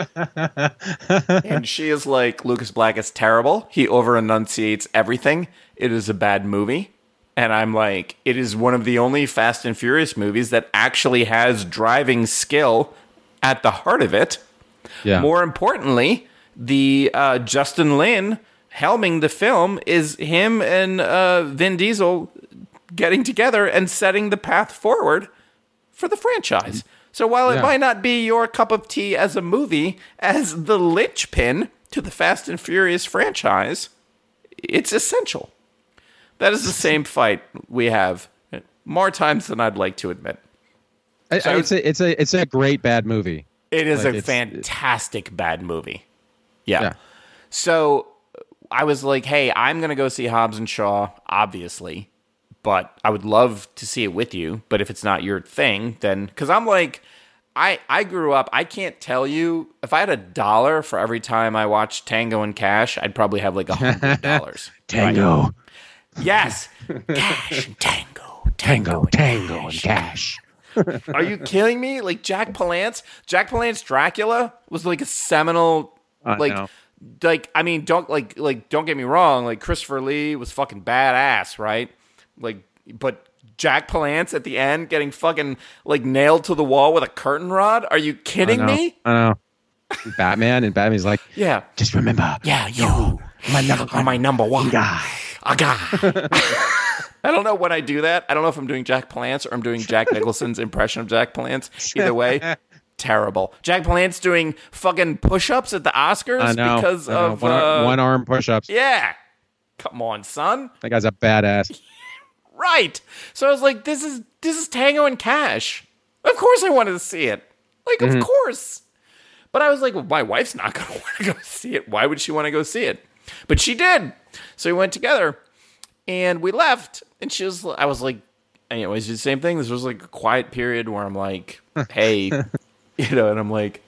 And she is like lucas black is terrible. He over enunciates everything. It is a bad movie and I'm like, it is one of the only Fast and Furious movies that actually has driving skill at the heart of it. Yeah. More importantly, the uh, Justin Lin helming the film is him and uh, Vin Diesel getting together and setting the path forward for the franchise. So while it Yeah. might not be your cup of tea as a movie, as the linchpin to the Fast and Furious franchise, it's essential. That is the same fight we have more times than I'd like to admit. I- I- it's a it's a it's a great bad movie. It is Like, a fantastic bad movie. Yeah. Yeah. So I was like, hey, I'm going to go see Hobbs and Shaw, obviously, but I would love to see it with you. But if it's not your thing, then because I'm like, I, I grew up, I can't tell you if I had a dollar for every time I watched Tango and Cash, I'd probably have like a hundred dollars. Tango, Yes. Cash and Tango. tango, and tango, and cash. Are you kidding me? Like Jack Palance, Jack Palance Dracula was like a seminal I like know. like I mean don't like like don't get me wrong, like Christopher Lee was fucking badass, right? Like but Jack Palance at the end getting fucking like nailed to the wall with a curtain rod? Are you kidding know. me? I know. Batman, and Batman's like, Yeah. just remember, Yeah, you. my number are my number one guy. A guy. I don't know when I do that. I don't know if I'm doing Jack Palance or I'm doing Jack Nicholson's impression of Jack Palance. Either way, terrible. Jack Palance doing fucking push-ups at the Oscars know. because of one, uh, one arm push-ups. Yeah. Come on, son. That guy's a badass. Right. So I was like, this is this is Tango and Cash. Of course I wanted to see it. Like, Mm-hmm. of course. But I was like, well, my wife's not gonna want to go see it. Why would she want to go see it? But she did. So we went together and we left. And she was I was like, anyways, the same thing. This was like a quiet period where I'm like, hey, you know, and I'm like,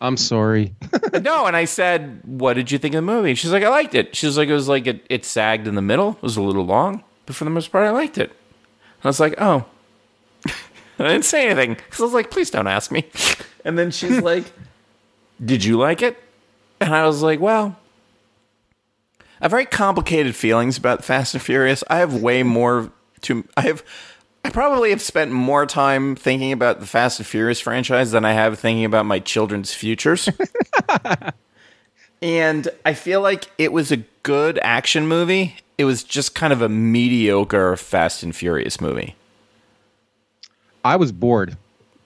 I'm sorry. no, and I said, "What did you think of the movie?" She's like, "I liked it." She was like, "It was like it, it sagged in the middle. It was a little long, but for the most part, I liked it." I was like, "Oh," I didn't say anything because I was like, "Please don't ask me." And then she's like, "Did you like it?" And I was like, "Well." I have very complicated feelings about Fast and Furious. I have way more to. I have. I probably have spent more time thinking about the Fast and Furious franchise than I have thinking about my children's futures. and I feel like it was a good action movie. It was just kind of a mediocre Fast and Furious movie. I was bored,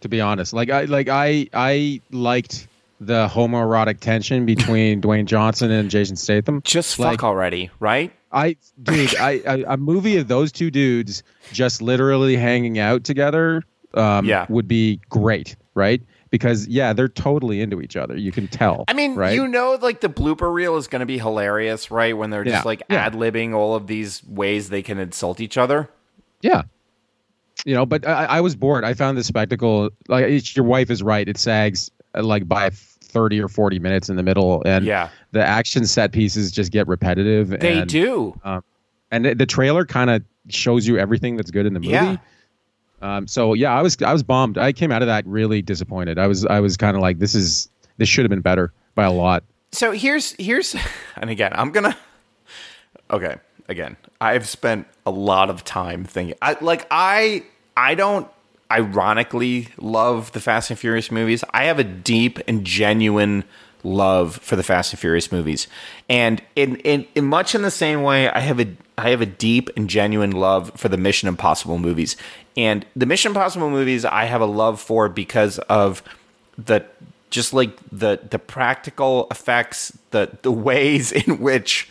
to be honest. Like I like I I liked the homoerotic tension between Dwayne Johnson and Jason Statham. Just fuck Like- already, right? I dude, I, I a movie of those two dudes just literally hanging out together um Yeah. would be great, right? Because yeah, they're totally into each other. You can tell. I mean, right? you know, like the blooper reel is going to be hilarious, right? When they're just Yeah, like yeah. ad libbing all of these ways they can insult each other. Yeah. You know, but I, I was bored. I found the spectacle like it's, your wife is right. It sags uh, like by thirty or forty minutes in the middle, and Yeah. the action set pieces just get repetitive. They and, do. and the, the trailer kind of shows you everything that's good in the movie. Yeah. Um, so yeah, I was I was bummed. I came out of that really disappointed. I was I was kind of like this is this should have been better by a lot. So here's here's and again, I'm gonna okay. Again, I've spent a lot of time thinking. I like I I don't ironically love the Fast and Furious movies. I have a deep and genuine love for the Fast and Furious movies, and in in, in much in the same way, I have a I have a deep and genuine love for the Mission Impossible movies. And the Mission Impossible movies, I have a love for because of the just like the the practical effects, the the ways in which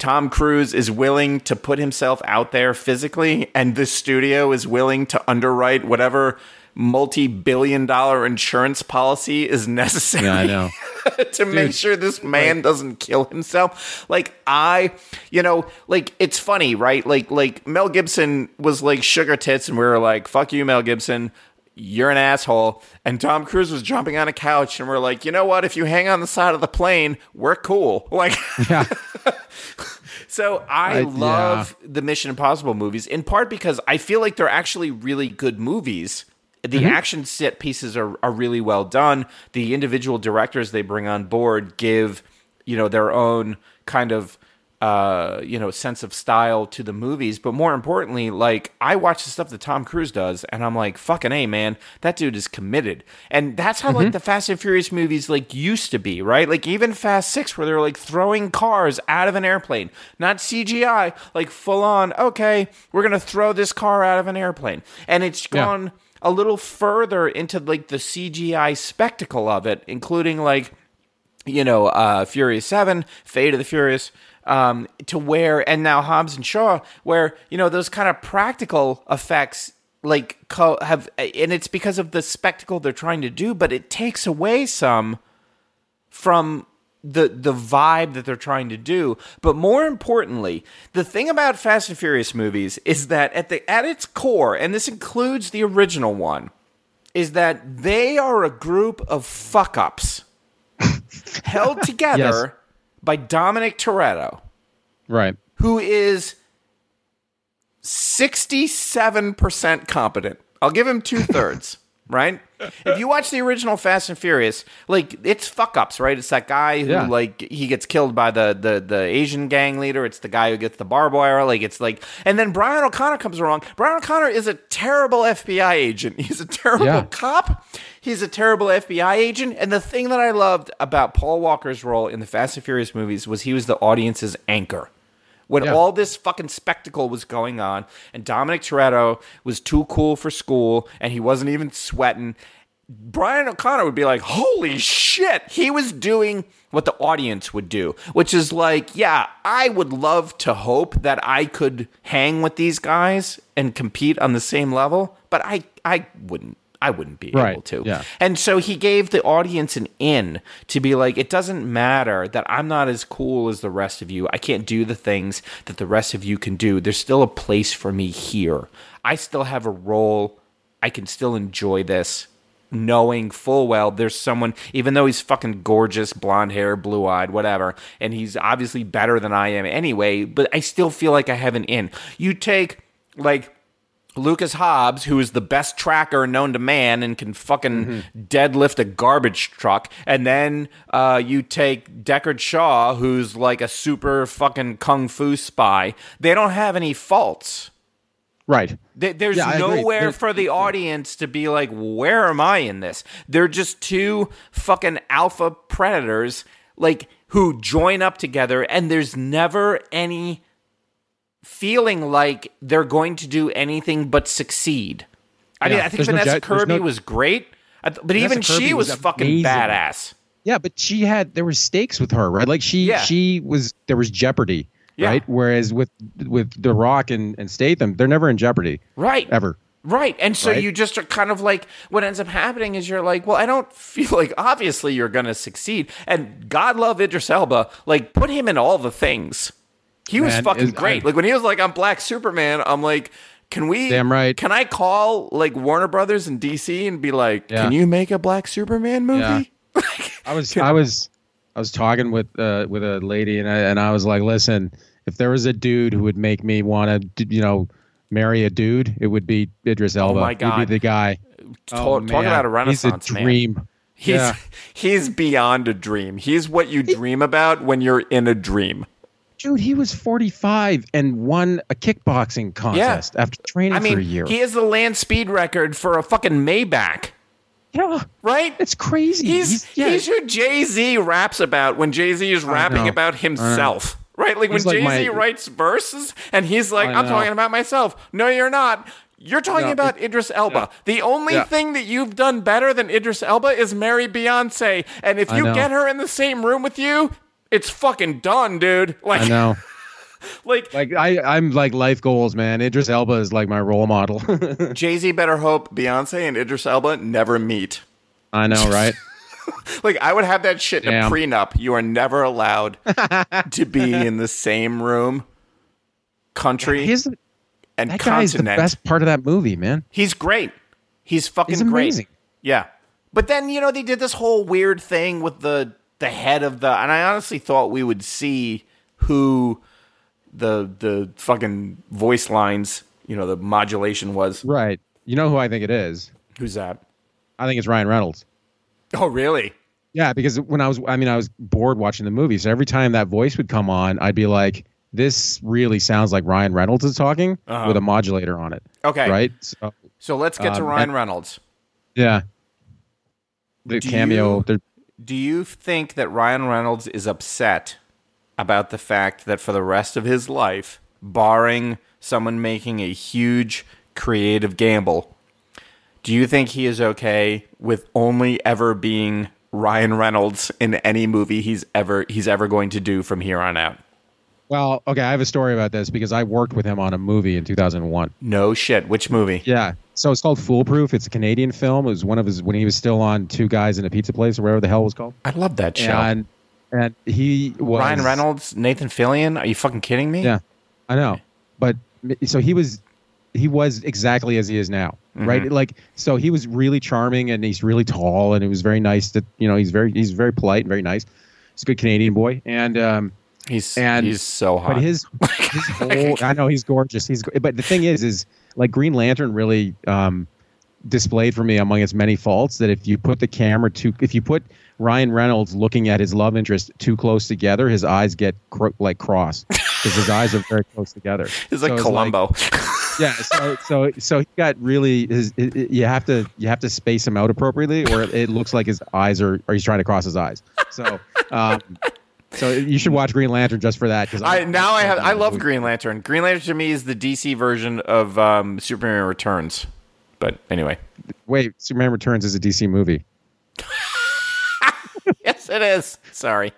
Tom Cruise is willing to put himself out there physically, and the studio is willing to underwrite whatever multi-billion dollar insurance policy is necessary Yeah, I know. to make sure this man doesn't kill himself. Like I, you know, like it's funny, right? Like like Mel Gibson was like sugar tits, and we were like, "Fuck you, Mel Gibson." You're an asshole. And Tom Cruise was jumping on a couch, and we're like, you know what? If you hang on the side of the plane, we're cool. Like, Yeah. so I, I- love the Mission Impossible movies in part because I feel like they're actually really good movies. The mm-hmm. action set pieces are, are really well done. The individual directors they bring on board give, you know, their own kind of uh, you know, sense of style to the movies. But more importantly, like I watch the stuff that Tom Cruise does, and I'm like, fucking a man, that dude is committed. And that's how like the Fast and Furious movies like used to be, right? Like even Fast Six, where they're like throwing cars out of an airplane, not CGI, like full on. Okay, we're gonna throw this car out of an airplane, and it's gone a little further into like the CGI spectacle of it, including like you know, uh, Furious Seven, Fate of the Furious, um, to where, and now Hobbs and Shaw, where you know those kind of practical effects like co- have, and it's because of the spectacle they're trying to do, but it takes away some from the the vibe that they're trying to do. But more importantly, the thing about Fast and Furious movies is that at the at its core, and this includes the original one, is that they are a group of fuck ups held together by Dominic Toretto, Right. who is 67% competent. I'll give him two thirds. Right? if you watch the original Fast and Furious, like it's fuck ups, right? It's that guy who Yeah. like he gets killed by the, the the Asian gang leader. It's the guy who gets the barbed wire. Like it's like, and then Brian O'Connor comes along. Brian O'Connor is a terrible FBI agent. He's a terrible Yeah. cop. He's a terrible FBI agent. And the thing that I loved about Paul Walker's role in the Fast and Furious movies was he was the audience's anchor when Yeah. all this fucking spectacle was going on and Dominic Toretto was too cool for school and he wasn't even sweating, Brian O'Connor would be like, holy shit. He was doing what the audience would do, which is like, yeah, I would love to hope that I could hang with these guys and compete on the same level, but I, I wouldn't. I wouldn't be Right, able to. yeah. And so he gave the audience an in to be like, it doesn't matter that I'm not as cool as the rest of you. I can't do the things that the rest of you can do. There's still a place for me here. I still have a role. I can still enjoy this. Knowing full well there's someone, even though he's fucking gorgeous, blonde hair, blue eyed, whatever, and he's obviously better than I am anyway, but I still feel like I have an in. You take, like, Lucas Hobbs, who is the best tracker known to man and can fucking deadlift a garbage truck, and then uh, you take Deckard Shaw, who's like a super fucking kung fu spy. They don't have any faults. Right. There- There's Yeah, nowhere There's- for the audience to be like, where am I in this? They're just two fucking alpha predators, like, who join up together, and there's never any feeling like they're going to do anything but succeed. I mean, I think no Vanessa ju- Kirby no- was great, but even Kirby she was was, fucking amazing. badass. Yeah, but she had there were stakes with her, right? Like she Yeah. she was there was jeopardy, Yeah. right? Whereas with with The Rock and, and Statham, they're never in jeopardy. Right. Ever. Right. And so Right? you just are kind of like, what ends up happening is you're like, well, I don't feel like obviously you're going to succeed. And God love Idris Elba, like, put him in all the things. He was Man, fucking is- great. I- like, when he was like, I'm Black Superman, I'm like, can we, Damn right. can I call like Warner Brothers and DC and be like, Yeah. can you make a Black Superman movie? Yeah. I was I was I was talking with uh, with a lady and I and I was like, listen, if there was a dude who would make me want to, you know, marry a dude, it would be Idris Elba. Oh my He'd God. be the guy. Talk, Oh, talk about a renaissance He's a man. dream. He's, Yeah. he's beyond a dream. He's what you dream about when you're in a dream. Dude, he was 45 and won a kickboxing contest after training I mean, for a year. he has the land speed record for a fucking Maybach, yeah, right? it's crazy. He's yeah. he's who Jay Z raps about when Jay Z is rapping about himself. Right, like He's when like Jay Z my- writes verses and he's like, "I'm talking about myself." No, you're not. You're talking No, about it- Idris Elba. The only Yeah. thing that you've done better than Idris Elba is marry Beyonce. And if you get her in the same room with you, it's fucking done, dude. Like, I know. like Like I, I'm like life goals, man. Idris Elba is like my role model. Jay Z better hope Beyonce and Idris Elba never meet. I know, right? Like I would have that shit in a Damn. prenup. You are never allowed to be in the same room, country He's and that guy is the best part of that movie, man. He's great. He's fucking He's great. amazing. Yeah. But then, you know, they did this whole weird thing with the the head of the and I honestly thought we would see who the the fucking voice lines, you know, the modulation was. Right. You know who I think it is? Who's that? I think it's Ryan Reynolds. Oh, really? Yeah, because when I was, I mean, I was bored watching the movie, so every time that voice would come on, I'd be like, "This really sounds like Ryan Reynolds is talking Uh-huh. with a modulator on it." Okay. Right. So, So let's get to Um, Ryan Reynolds. yeah. The Do cameo. you- Do you think that Ryan Reynolds is upset about the fact that for the rest of his life, barring someone making a huge creative gamble, do you think he is okay with only ever being Ryan Reynolds in any movie he's ever he's ever going to do from here on out? Well, okay, I have a story about this because I worked with him on a movie in 2001. No shit. Which movie? Yeah. So it's called Foolproof. It's a Canadian film. It was one of his when he was still on Two Guys in a Pizza Place or whatever the hell it was called. I love that show. And and he was Ryan Reynolds, Nathan Fillion. Are you fucking kidding me? Yeah, I know. But so he was he was exactly as he is now, Mm-hmm. right? Like so he was really charming and he's really tall and it was very nice that you know he's very he's very polite and very nice. He's a good Canadian boy and um He's And- he's so hot. but his his whole I know he's gorgeous. He's but the thing is is like Green Lantern really um displayed for me among its many faults that if you put the camera too, if you put Ryan Reynolds looking at his love interest too close together, his eyes get cro- like cross because his eyes are very close together. It's like So Columbo. yeah so so so he got really his it, it- you have to you have to space him out appropriately or it looks like his eyes are or he's trying to cross his eyes so um so you should watch green lantern just for that because I now I have I love Green Lantern. Green Lantern to me is the DC version of um, Superman Returns. But anyway, wait superman returns is a dc movie yes, it is. Sorry,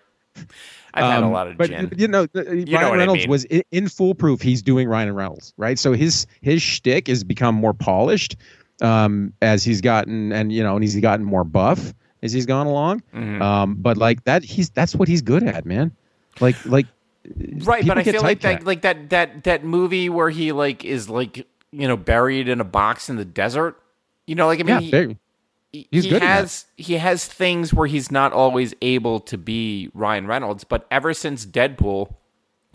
I've had a Um, lot of but gin. you know the- ryan know what I reynolds mean. was in, in foolproof he's doing ryan reynolds right so his his shtick has become more polished um as he's gotten and you know and he's gotten more buff as he's gone along Mhm. um but like that he's that's what he's good at man like like right, but I feel like that like that that that movie where he like is like you know buried in a box in the desert. You know, like I mean, yeah, he- he, He's he good has he has things where he's not always able to be Ryan Reynolds, but ever since Deadpool,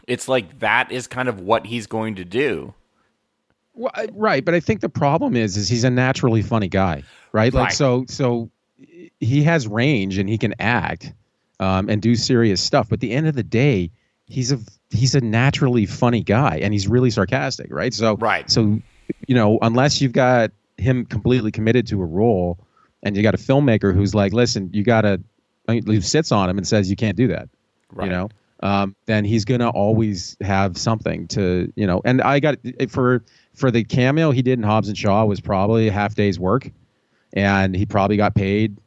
it's like that is kind of what he's going to do. Well, right, but I think the problem is, is he's a naturally funny guy, right? Like Right. so, so he has range and he can act um, and do serious stuff. But at the end of the day, he's a he's a naturally funny guy and he's really sarcastic, right? So Right. So you know, unless you've got him completely committed to a role, and you got a filmmaker who's like, listen, you got to who sits on him and says you can't do that Right. you know um, then he's gonna always have something to you know and i got for for the cameo he did in hobbs and shaw was probably a half day's work and he probably got paid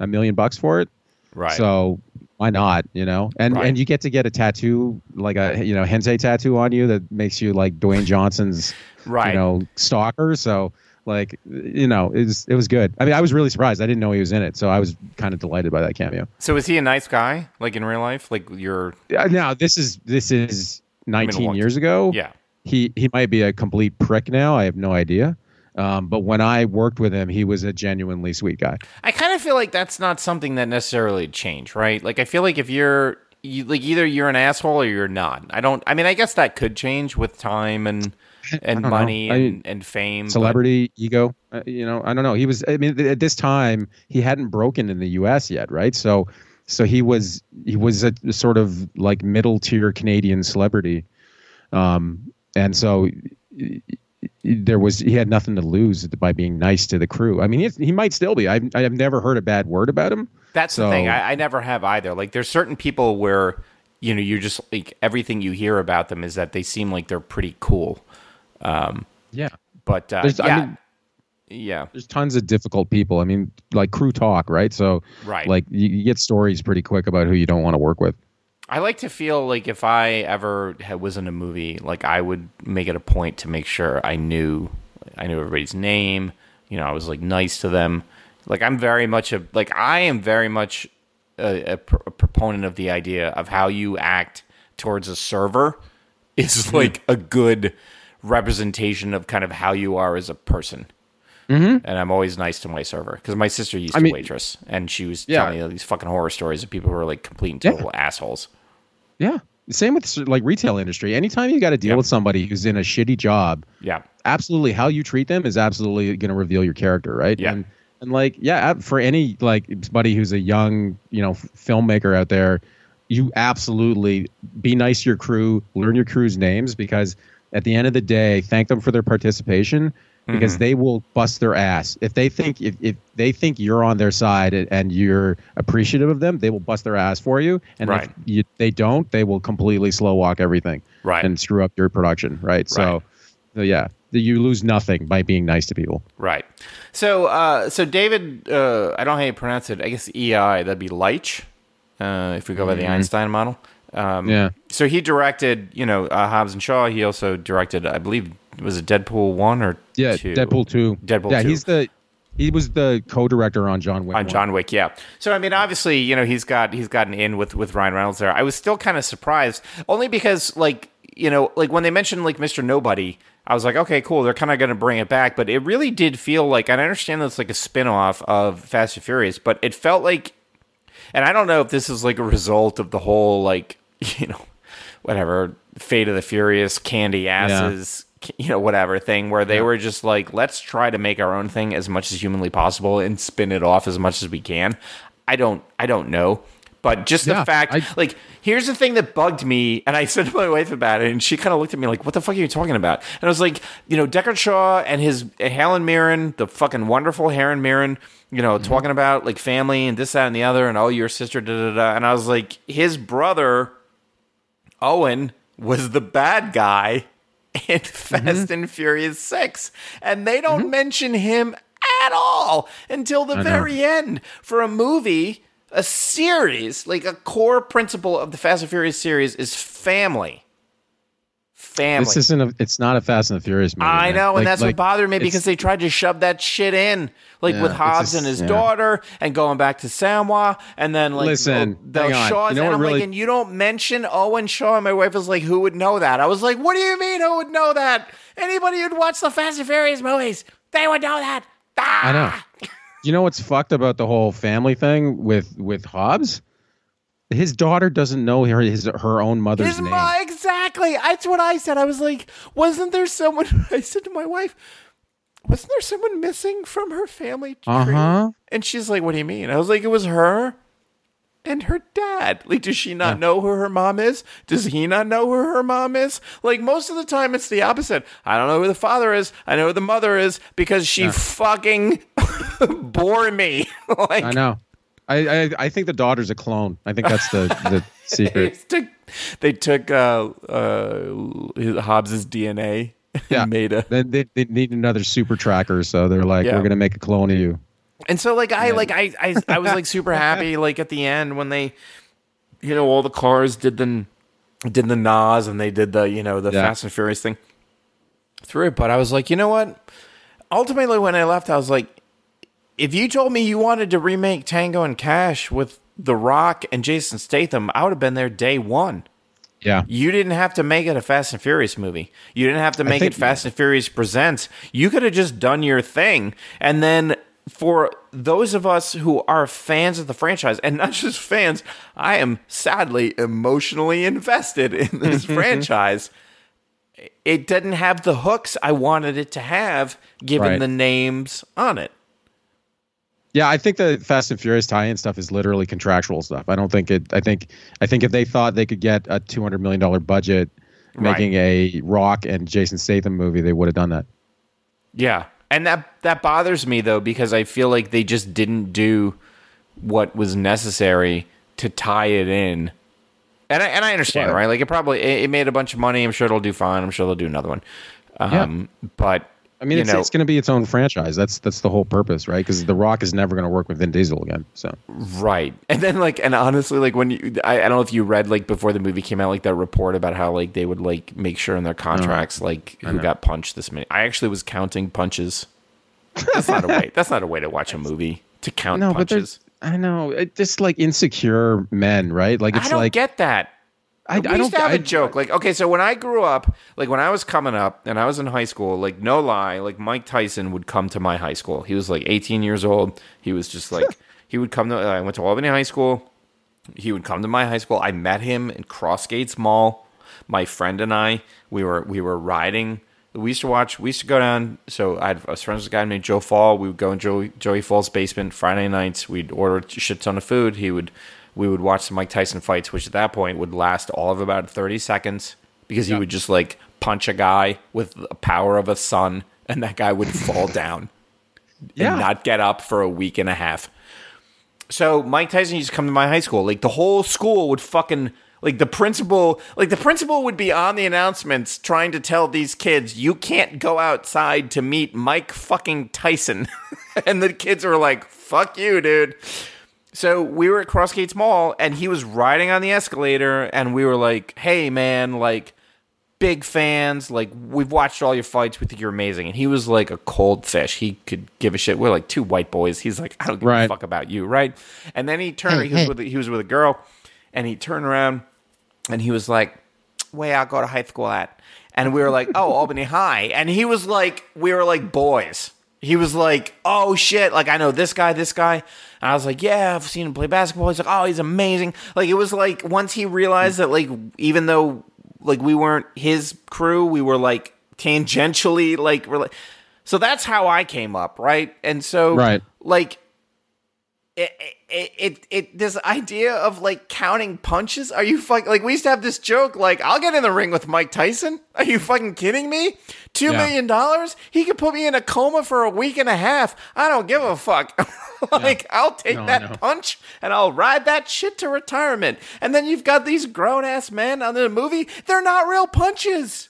a million bucks for it Right. so why not you know and Right. and you get to get a tattoo like a you know hensei tattoo on you that makes you like dwayne johnson's right. you know stalker so like you know it was it was good i mean i was really surprised i didn't know he was in it so i was kind of delighted by that cameo so is he a nice guy, like in real life? Like you're Uh, now this is this is 19 long- years ago. yeah. He he might be a complete prick now. I have no idea. Um, but when I worked with him, he was a genuinely sweet guy. I kind of feel like that's not something that necessarily change, right? Like I feel like if you're you, like either you're an asshole or you're not. I don't. I mean, I guess that could change with time and and money I- and, and fame. but- Celebrity ego, uh, you know. I don't know. He was. I mean, at this time, he hadn't broken in the U.S. yet, right? So, so he was he was a sort of like middle tier Canadian celebrity, um, and so there was he had nothing to lose by being nice to the crew. I mean, he, he might still be. I've I've never heard a bad word about him. That's the thing. I, I never have either. Like, there's certain people where you know you're just like everything you hear about them is that they seem like they're pretty cool. Yeah. But uh, There's- yeah, I mean- yeah, there's tons of difficult people. I mean, like crew talk, right? So, Right. like you, you get stories pretty quick about who you don't want to work with. I like to feel like if I ever had, was in a movie, like I would make it a point to make sure I knew, I knew everybody's name. You know, I was like nice to them. Like I'm very much a like I am very much a, a, pr- a proponent of the idea of how you act towards a server is hmm. like a good representation of kind of how you are as a person. Mm-hmm. And I'm always nice to my server because my sister used to mean- waitress, and she was Yeah. telling me these fucking horror stories of people who are like complete and Yeah. total assholes. Yeah. Same with like retail industry. Anytime you got to deal Yeah. with somebody who's in a shitty job, Yeah. absolutely how you treat them is absolutely going to reveal your character, right? Yeah. And, and like, yeah, for any like buddy who's a young, you know, f- filmmaker out there, you absolutely be nice to your crew, learn your crew's names because at the end of the day, thank them for their participation because Mm-hmm. they will bust their ass. If they think if, if they think you're on their side and- you're appreciative of them, they will bust their ass for you. And Right. if you, they don't, they will completely slow walk everything Right. and screw up your production, right? So, Right. so yeah, you lose nothing by being nice to people. Right. So, uh, so David, uh, I don't know how you pronounce it. I guess EI. That'd be Leitch, uh, if we go by the Einstein model. Um, Mm-hmm. Yeah. So he directed, you know, uh, Hobbs and Shaw. He also directed, I believe, was it Deadpool one or Yeah, two? Deadpool two. Deadpool Yeah, 2. he's the he was the co-director on John Wick. on 1. John Wick, yeah. So I mean, obviously, you know, he's got he's gotten in with with Ryan Reynolds there. I was still kind of surprised, only because like you know, like when they mentioned like Mr. Nobody, I was like, okay, cool, they're kind of going to bring it back, but it really did feel like, and I understand that it's like a spin off of Fast and Furious, but it felt like, and I don't know if this is like a result of the whole like you know, whatever Fate of the Furious, Candy Asses. You know whatever thing where they were just like let's try to make our own thing as much as humanly possible and spin it off as much as we can. I don't i don't know. But just the fact I- like here's the thing that bugged me and i said to my wife about it and she kind of looked at me like what the fuck are you talking about? And i was like you know deckard shaw and his eh, helen mirren the fucking wonderful Helen mirren you know mm-hmm. talking about like family and this that and the other and oh your sister da da da and i was like his brother Owen was the bad guy in Fast Mm-hmm. and Furious 6. And they don't mention him at all until the very end for a movie, a series, like a core principle of the Fast and Furious series is family. Family. This isn't a. It's not a Fast and the Furious movie. I man. know, Like- and that's like, what bothered me because they tried to shove that shit in, like Yeah, with Hobbs just- and his yeah. daughter, and going back to Samoa, and then like Listen, the, the hang on. Shaws, You know and I'm really- like, and you don't mention Owen Shaw. And my wife was like, "Who would know that?" I was like, "What do you mean? Who would know that? Anybody who'd watch the Fast and Furious movies, they would know that." Ah! I know. You know what's fucked about the whole family thing with with Hobbs? His daughter doesn't know her his her own mother's His name. exactly. That's what I said. I was like, wasn't there someone? I said to my wife, wasn't there someone missing from her family tree? Uh-huh. And she's like, what do you mean? I was like, it was her and her dad. Like, does she not know who her mom is? Does he not know who her mom is? Like, most of the time, it's the opposite. I don't know who the father is. I know who the mother is because she fucking bore me. like, I know. I, I I think the daughter's a clone. I think that's the the secret. took, they took uh, uh, Hobbs's DNA and Yeah. made a. Then they, they need another super tracker, so they're like, Yeah. we're gonna make a clone of you. And so, like, I like I I, I was like super happy, like at the end when they, you know, all the cars did the did the Nas and they did the you know the Yeah. Fast and Furious thing through it. But I was like, you know what? Ultimately, when I left, I was like, if you told me you wanted to remake Tango and Cash with The Rock and Jason Statham, I would have been there day one. Yeah. You didn't have to make it a Fast and Furious movie. You didn't have to make think- it Fast and Furious Presents. You could have just done your thing. And then for those of us who are fans of the franchise, and not just fans, I am sadly emotionally invested in this franchise. It didn't have the hooks I wanted it to have, given Right. the names on it. Yeah, I think the Fast and Furious tie-in stuff is literally contractual stuff. I don't think it. I think I think if they thought they could get a two hundred million dollar budget Right. making a Rock and Jason Statham movie, they would have done that. Yeah. And that that bothers me though because I feel like they just didn't do what was necessary to tie it in. And I and I understand, Right. right? Like it probably it, it made a bunch of money. I'm sure it'll do fine. I'm sure they'll do another one. Um but I mean, it's, know, it's going to be its own franchise. That's that's the whole purpose, right? Because The Rock is never going to work with Vin Diesel again. So Right. And then like and honestly like when you I, I don't know if you read like before the movie came out like that report about how like they would like make sure in their uh-huh. contracts like who got punched this many. I actually was counting punches. That's not a way. That's not a way to watch a movie to count no, punches. there's I know it just like insecure men, right? Like it's I don't like get that. I, I we don't used to have I- a joke. Like, okay, so when I grew up, like when I was coming up and I was in high school, like no lie, like Mike Tyson would come to my high school. He was like 18 years old. He was just like he would come to. I went to Albany High School. He would come to my high school. I met him in Crossgates Mall. My friend and I, we were we were riding. We used to watch. We used to go down. So I, had, I was friends with a guy named Joe Fall. We would go in Joey, Joey Fall's basement Friday nights. We'd order a shit ton of food. He would. We would watch the Mike Tyson fights, which at that point would last all of about thirty seconds because he would just like punch a guy with the power of a sun, and that guy would fall down Yeah. and not get up for a week and a half. So Mike Tyson used to come to my high school. Like the whole school would fucking like the principal like the principal would be on the announcements trying to tell these kids you can't go outside to meet Mike fucking Tyson. and the kids were like, "Fuck you, dude." So we were at Crossgates Mall and he was riding on the escalator and we were like, "Hey man, like big fans. Like we've watched all your fights. We think you're amazing." And he was like a cold fish. He could give a shit. We're like two white boys. He's like, "I don't give a Right. fuck about you, right?" And then he turned. he was with he was with a girl, and he turned around and he was like, "Where I go to high school at?" And we were like, "Oh, Albany High." And he was like, "We were like boys." He was like, "Oh shit!" Like I know this guy, this guy. And I was like, "Yeah, I've seen him play basketball." He's like, "Oh, he's amazing." Like it was like once he realized that, like even though like we weren't his crew, we were like tangentially like rela- so that's how I came up, right? And so Right. like it, it, it, it this idea of like counting punches? Are you fucking like we used to have this joke like i'll get in the ring with mike tyson. Are you fucking kidding me? Two Yeah. million dollars? He could put me in a coma for a week and a half. I don't give a fuck. Like i'll take No, that punch and i'll ride that shit to retirement. And then you've got these grown-ass men on the movie. They're not real punches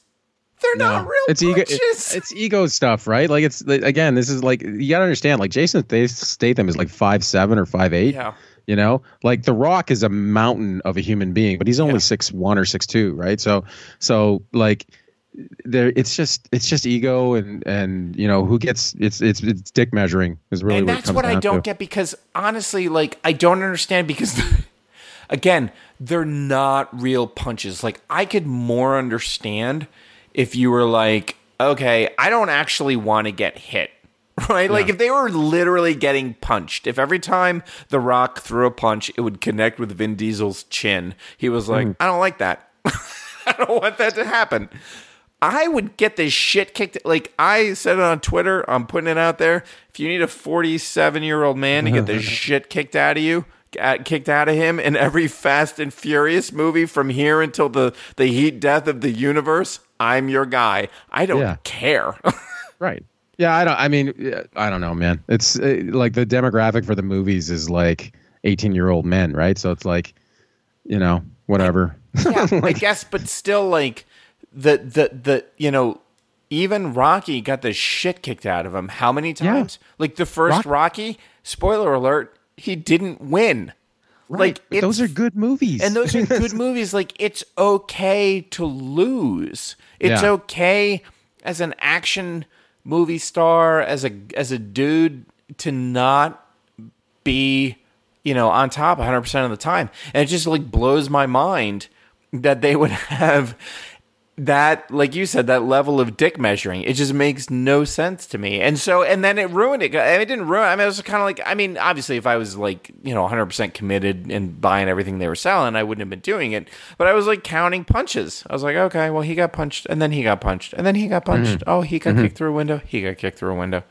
they're not real it's ego. punches It's, it's ego stuff, right? Like it's like, again, this is like you gotta understand. Like Jason Stath- Statham is like five seven or five eight. Yeah. You know, like The Rock is a mountain of a human being, but he's only Yeah. six one or six two, right? So, so like, there, it's just it's just ego and and you know who gets it's it's it's dick measuring is really and what that's what I don't to. get because honestly, like I don't understand because again, they're not real punches. Like I could more understand if you were like, okay, I don't actually want to get hit. Right? Like if they were literally getting punched, if every time The Rock threw a punch, it would connect with Vin Diesel's chin, he was like, mm. I don't like that. I don't want that to happen. I would get this shit kicked. Like I said it on Twitter, I'm putting it out there. If you need a 47 year old man to get the shit kicked out of you, kicked out of him in every Fast and Furious movie from here until the the heat death of the universe, I'm your guy. I don't Yeah. care. Right. Yeah, I don't. I mean, I don't know, man. It's uh, like the demographic for the movies is like eighteen-year-old men, right? So it's like, you know, whatever. yeah, I guess, but still, like the the the you know, even Rocky got the shit kicked out of him. How many times? Like the first Rock- Rocky. Spoiler alert: he didn't win. Like those are good movies, and those are good movies. Like it's okay to lose. It's Yeah. okay as an action movie star, as a as a dude, to not be, you know, on top 100 percent of the time. And it just like blows my mind that they would have that like you said that level of dick measuring it just makes no sense to me. And so and then it ruined it. It didn't ruin i mean it was kind of like i mean obviously if i was like you know 100% committed and buying everything they were selling i wouldn't have been doing it. But i was like counting punches. I was like okay well he got punched and then he got punched and then he got punched. Mm-hmm. Oh he got mm-hmm. kicked through a window. He got kicked through a window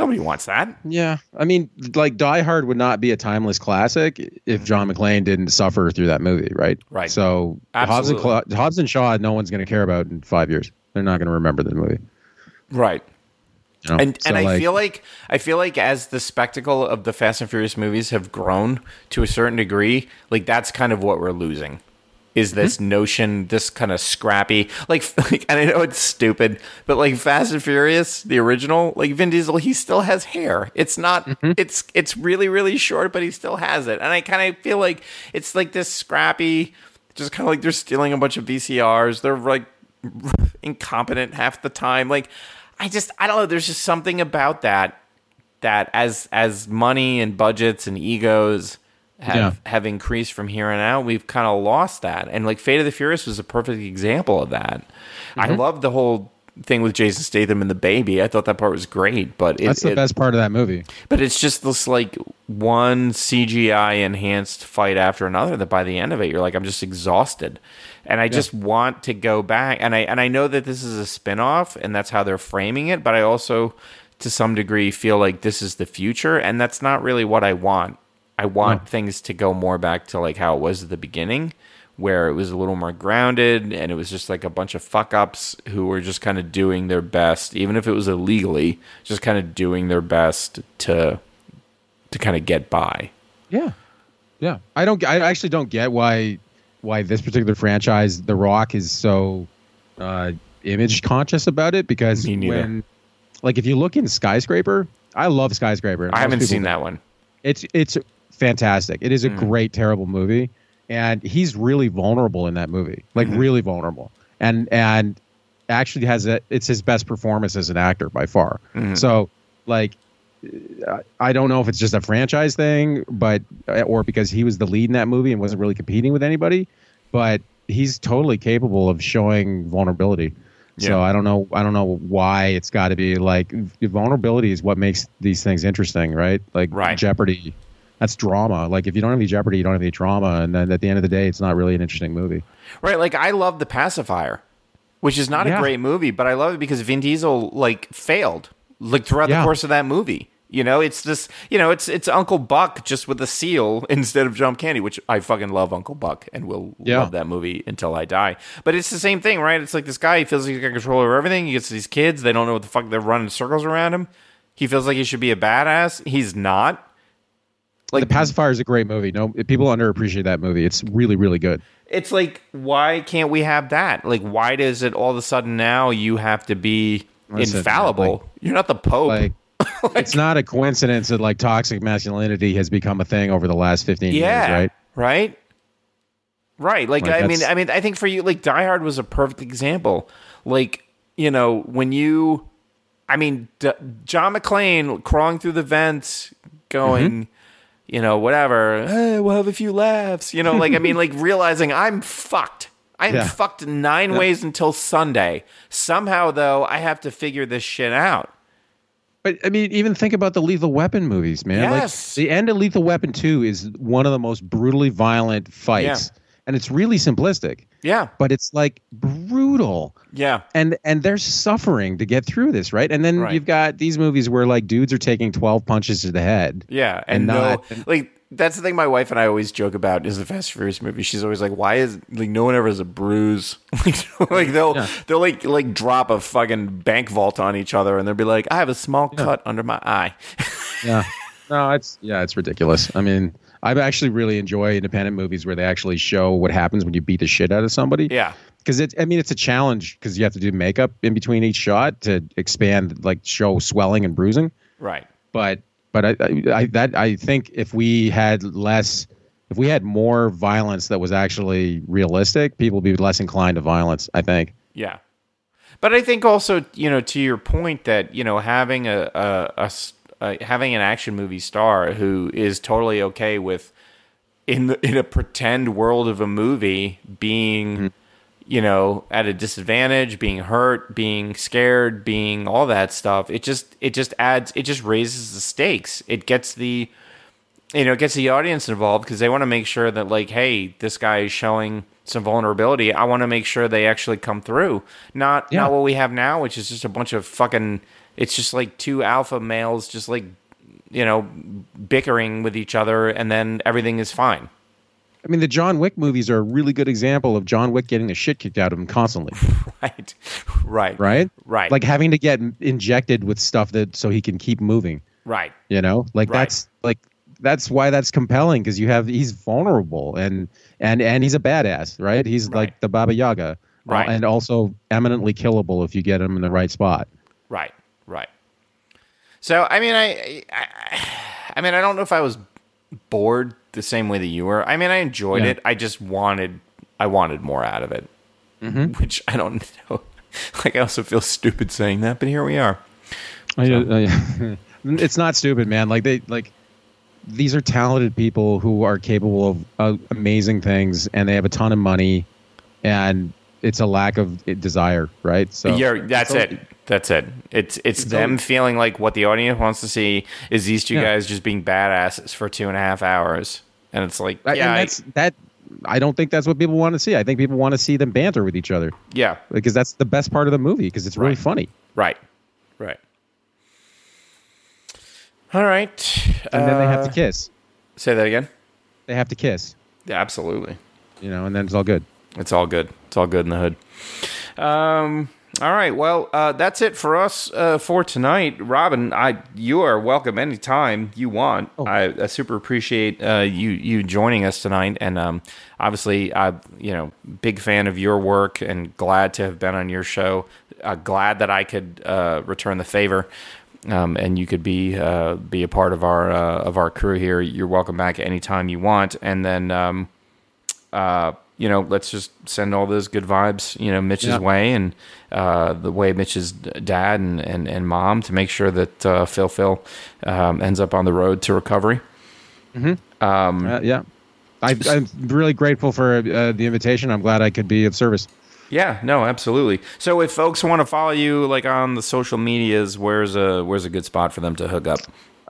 nobody wants that Yeah, I mean, like Die Hard would not be a timeless classic if mm-hmm. John McClane didn't suffer through that movie, right? Right. So Hobbs and, Cla- Hobbs and Shaw, no one's going to care about in five years. They're not going to remember the movie. right you know? and So, and I like, feel like I feel like as the spectacle of the Fast and Furious movies have grown to a certain degree, like that's kind of what we're losing. Is this Mm-hmm. notion, this kind of scrappy, like, like, and I know it's stupid, but like Fast and Furious, the original, like Vin Diesel, he still has hair. It's not, Mm-hmm. it's it's really really short, but he still has it, and I kind of feel like it's like this scrappy, just kind of like they're stealing a bunch of VCRs. They're like incompetent half the time. Like, I just, I don't know. There's just something about that that as as money and budgets and egos have Yeah. have increased from here on out, we've kind of lost that. And like Fate of the Furious was a perfect example of that. I Mm-hmm. love the whole thing with Jason Statham and the baby. I thought that part was great, but it, that's the it- best part of that movie. but it's just this like one CGI enhanced fight after another that by the end of it you're like I'm just exhausted. And I just want to go back and I and I know that this is a spin-off and that's how they're framing it, but I also to some degree feel like this is the future and that's not really what I want. I want things to go more back to like how it was at the beginning where it was a little more grounded and it was just like a bunch of fuck ups who were just kind of doing their best even if it was illegally just kind of doing their best to to kind of get by Yeah, yeah. I don't. I actually don't get why why this particular franchise, The Rock, is so uh, image conscious about it. Because when, like, if you look in Skyscraper, I love Skyscraper. i haven't seen that one It's it's fantastic. It is a Mm. great terrible movie, and he's really vulnerable in that movie, like Mm-hmm. really vulnerable, and and actually has a it's his best performance as an actor by far. Mm-hmm. So like. I don't know if it's just a franchise thing, but uh, or because he was the lead in that movie and wasn't really competing with anybody, but he's totally capable of showing vulnerability. So I don't know. I don't know why it's got to be like vulnerability is what makes these things interesting, right? Like Right. Jeopardy, that's drama. Like if you don't have any Jeopardy, you don't have any drama, and then at the end of the day, it's not really an interesting movie. right like i love the pacifier which is not Yeah. a great movie, but I love it because Vin Diesel like failed like throughout the course of that movie. You know, it's this. you know, it's it's Uncle Buck just with a seal instead of John Candy, which I fucking love Uncle Buck and will Yeah. love that movie until I die. But it's the same thing, right? It's like this guy he feels like he's got control over everything. He gets these kids, they don't know what the fuck they're running circles around him. He feels like he should be a badass. He's not. Like the Pacifier is a great movie. No, people underappreciate that movie. It's really, really good. it's like why can't we have that like why does it all of a sudden now you have to be Listen, infallible like- you're not the pope Like, it's not a coincidence that like toxic masculinity has become a thing over the last 15 yeah years, right? right right like, Like, i mean i mean i think for you like die hard was a perfect example like you know when you i mean D- john mcclane crawling through the vents going Mm-hmm. You know whatever hey, we'll have a few laughs you know like i mean like realizing i'm fucked i'm Yeah. fucked nine ways until sunday somehow though i have to figure this shit out But I mean, even think about the Lethal Weapon movies, man. Yes. Like the end of Lethal Weapon 2 is one of the most brutally violent fights. And it's really simplistic, yeah but it's like brutal. yeah And and they're suffering to get through this, right? And then Right. you've got these movies where like dudes are taking 12 punches to the head. Yeah, and, And no, not- like that's the thing my wife and I always joke about is the Fast and Furious movie. She's always like, "Why is like no one ever has a bruise?" like, like they'll they'll like like drop a fucking bank vault on each other, and they'll be like, "I have a small cut under my eye." Yeah. No, it's yeah, it's ridiculous. I mean, I actually really enjoy independent movies where they actually show what happens when you beat the shit out of somebody. yeah, because it's I mean it's a challenge because you have to do makeup in between each shot to expand like show swelling and bruising. right. But but I, I, I that I think if we had less if we had more violence that was actually realistic, people would be less inclined to violence. I think. Yeah. But I think also, you know, to your point that, you know, having a, a, a uh, having an action movie star who is totally okay with in the, in a pretend world of a movie being you know at a disadvantage being hurt being scared being all that stuff it just it just adds it just raises the stakes it gets the you know, it gets the audience involved because they want to make sure that, like, hey, this guy is showing some vulnerability. I want to make sure they actually come through. Not Yeah. not what we have now, which is just a bunch of fucking. It's just like two alpha males, just like you know, bickering with each other, and then everything is fine. I mean, the John Wick movies are a really good example of John Wick getting the shit kicked out of him constantly, Right, right, right? Right. Like having to get injected with stuff that so he can keep moving. right. you know like Right. that's like that's why that's compelling because you have he's vulnerable and and and he's a badass right he's Right. like the baba yaga Right. and also eminently killable if you get him in the right spot right. So I mean, I, I, I mean, I don't know if I was bored the same way that you were. I mean, I enjoyed Yeah. it. I just wanted, I wanted more out of it, Mm-hmm. which I don't know. Like, I also feel stupid saying that, but here we are. I- I- it's not stupid man like they like these are talented people who are capable of uh, amazing things and they have a ton of money and it's a lack of uh, desire right so You're, that's so- it. That's it. It's it's So- them feeling like what the audience wants to see is these two Yeah. guys just being badasses for two and a half hours, and it's like, I- yeah, and I- that's that I don't think that's what people want to see. I think people want to see them banter with each other. yeah, because that's the best part of the movie because it's really Right. funny right, right. All right, and then they have Uh, to kiss say that again. they have to kiss Yeah, absolutely. you know and then it's all good It's all good. It's all good in the hood. Um. All right. Well, uh, that's it for us uh, for tonight. Robin, I you are welcome anytime you want. I, I super appreciate uh, you you joining us tonight, and um, obviously, I you know big fan of your work and glad to have been on your show. Uh, glad that I could uh, return the favor. Um, and you could be uh, be a part of our uh, of our crew here. You're welcome back anytime you want. And then um, uh, you know, let's just send all those good vibes, you know, Mitch's Yeah. way and uh, the way Mitch's dad and, and, and mom to make sure that uh, Phil Phil um, ends up on the road to recovery. uh, yeah I, i'm really grateful for uh, the invitation i'm glad i could be of service Yeah, no, absolutely. So if folks want to follow you like on the social medias, where's a where's a good spot for them to hook up?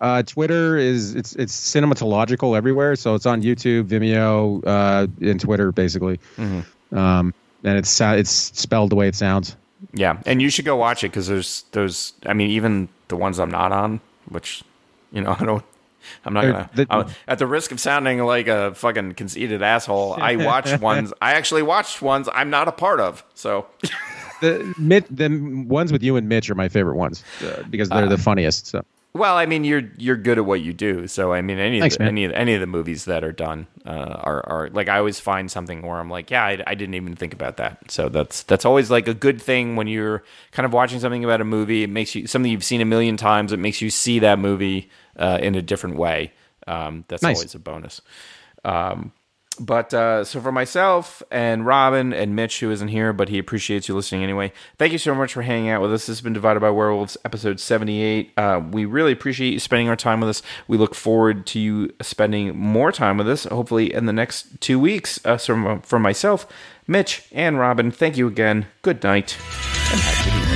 Uh, twitter is it's it's cinematological everywhere so it's on youtube vimeo uh, and twitter basically um, and it's uh, it's spelled the way it sounds. Yeah, and you should go watch it because there's those. I mean, even the ones I'm not on, which you know I don't. I'm not gonna. The- I'm- at the risk of sounding like a fucking conceited asshole, I watch ones. I actually watched ones I'm not a part of. So The the ones with you and Mitch are my favorite ones uh, because they're the funniest. So Well, I mean, you're you're good at what you do. So I mean, any of the, any of, any of the movies that are done uh, are are like I always find something where I'm like, yeah, I, I didn't even think about that. So that's that's always like a good thing when you're kind of watching something about a movie. It makes you something you've seen a million times. It makes you see that movie uh, in a different way. Um, that's Nice. always a bonus. Um, but uh, so for myself and Robin and Mitch, who isn't here, but he appreciates you listening anyway. Thank you so much for hanging out with us. This has been Divided by Werewolves, episode seventy-eight. Uh, we really appreciate you spending our time with us. We look forward to you spending more time with us, hopefully in the next two weeks. Uh, so from myself, Mitch, and Robin, thank you again. Good night, and happy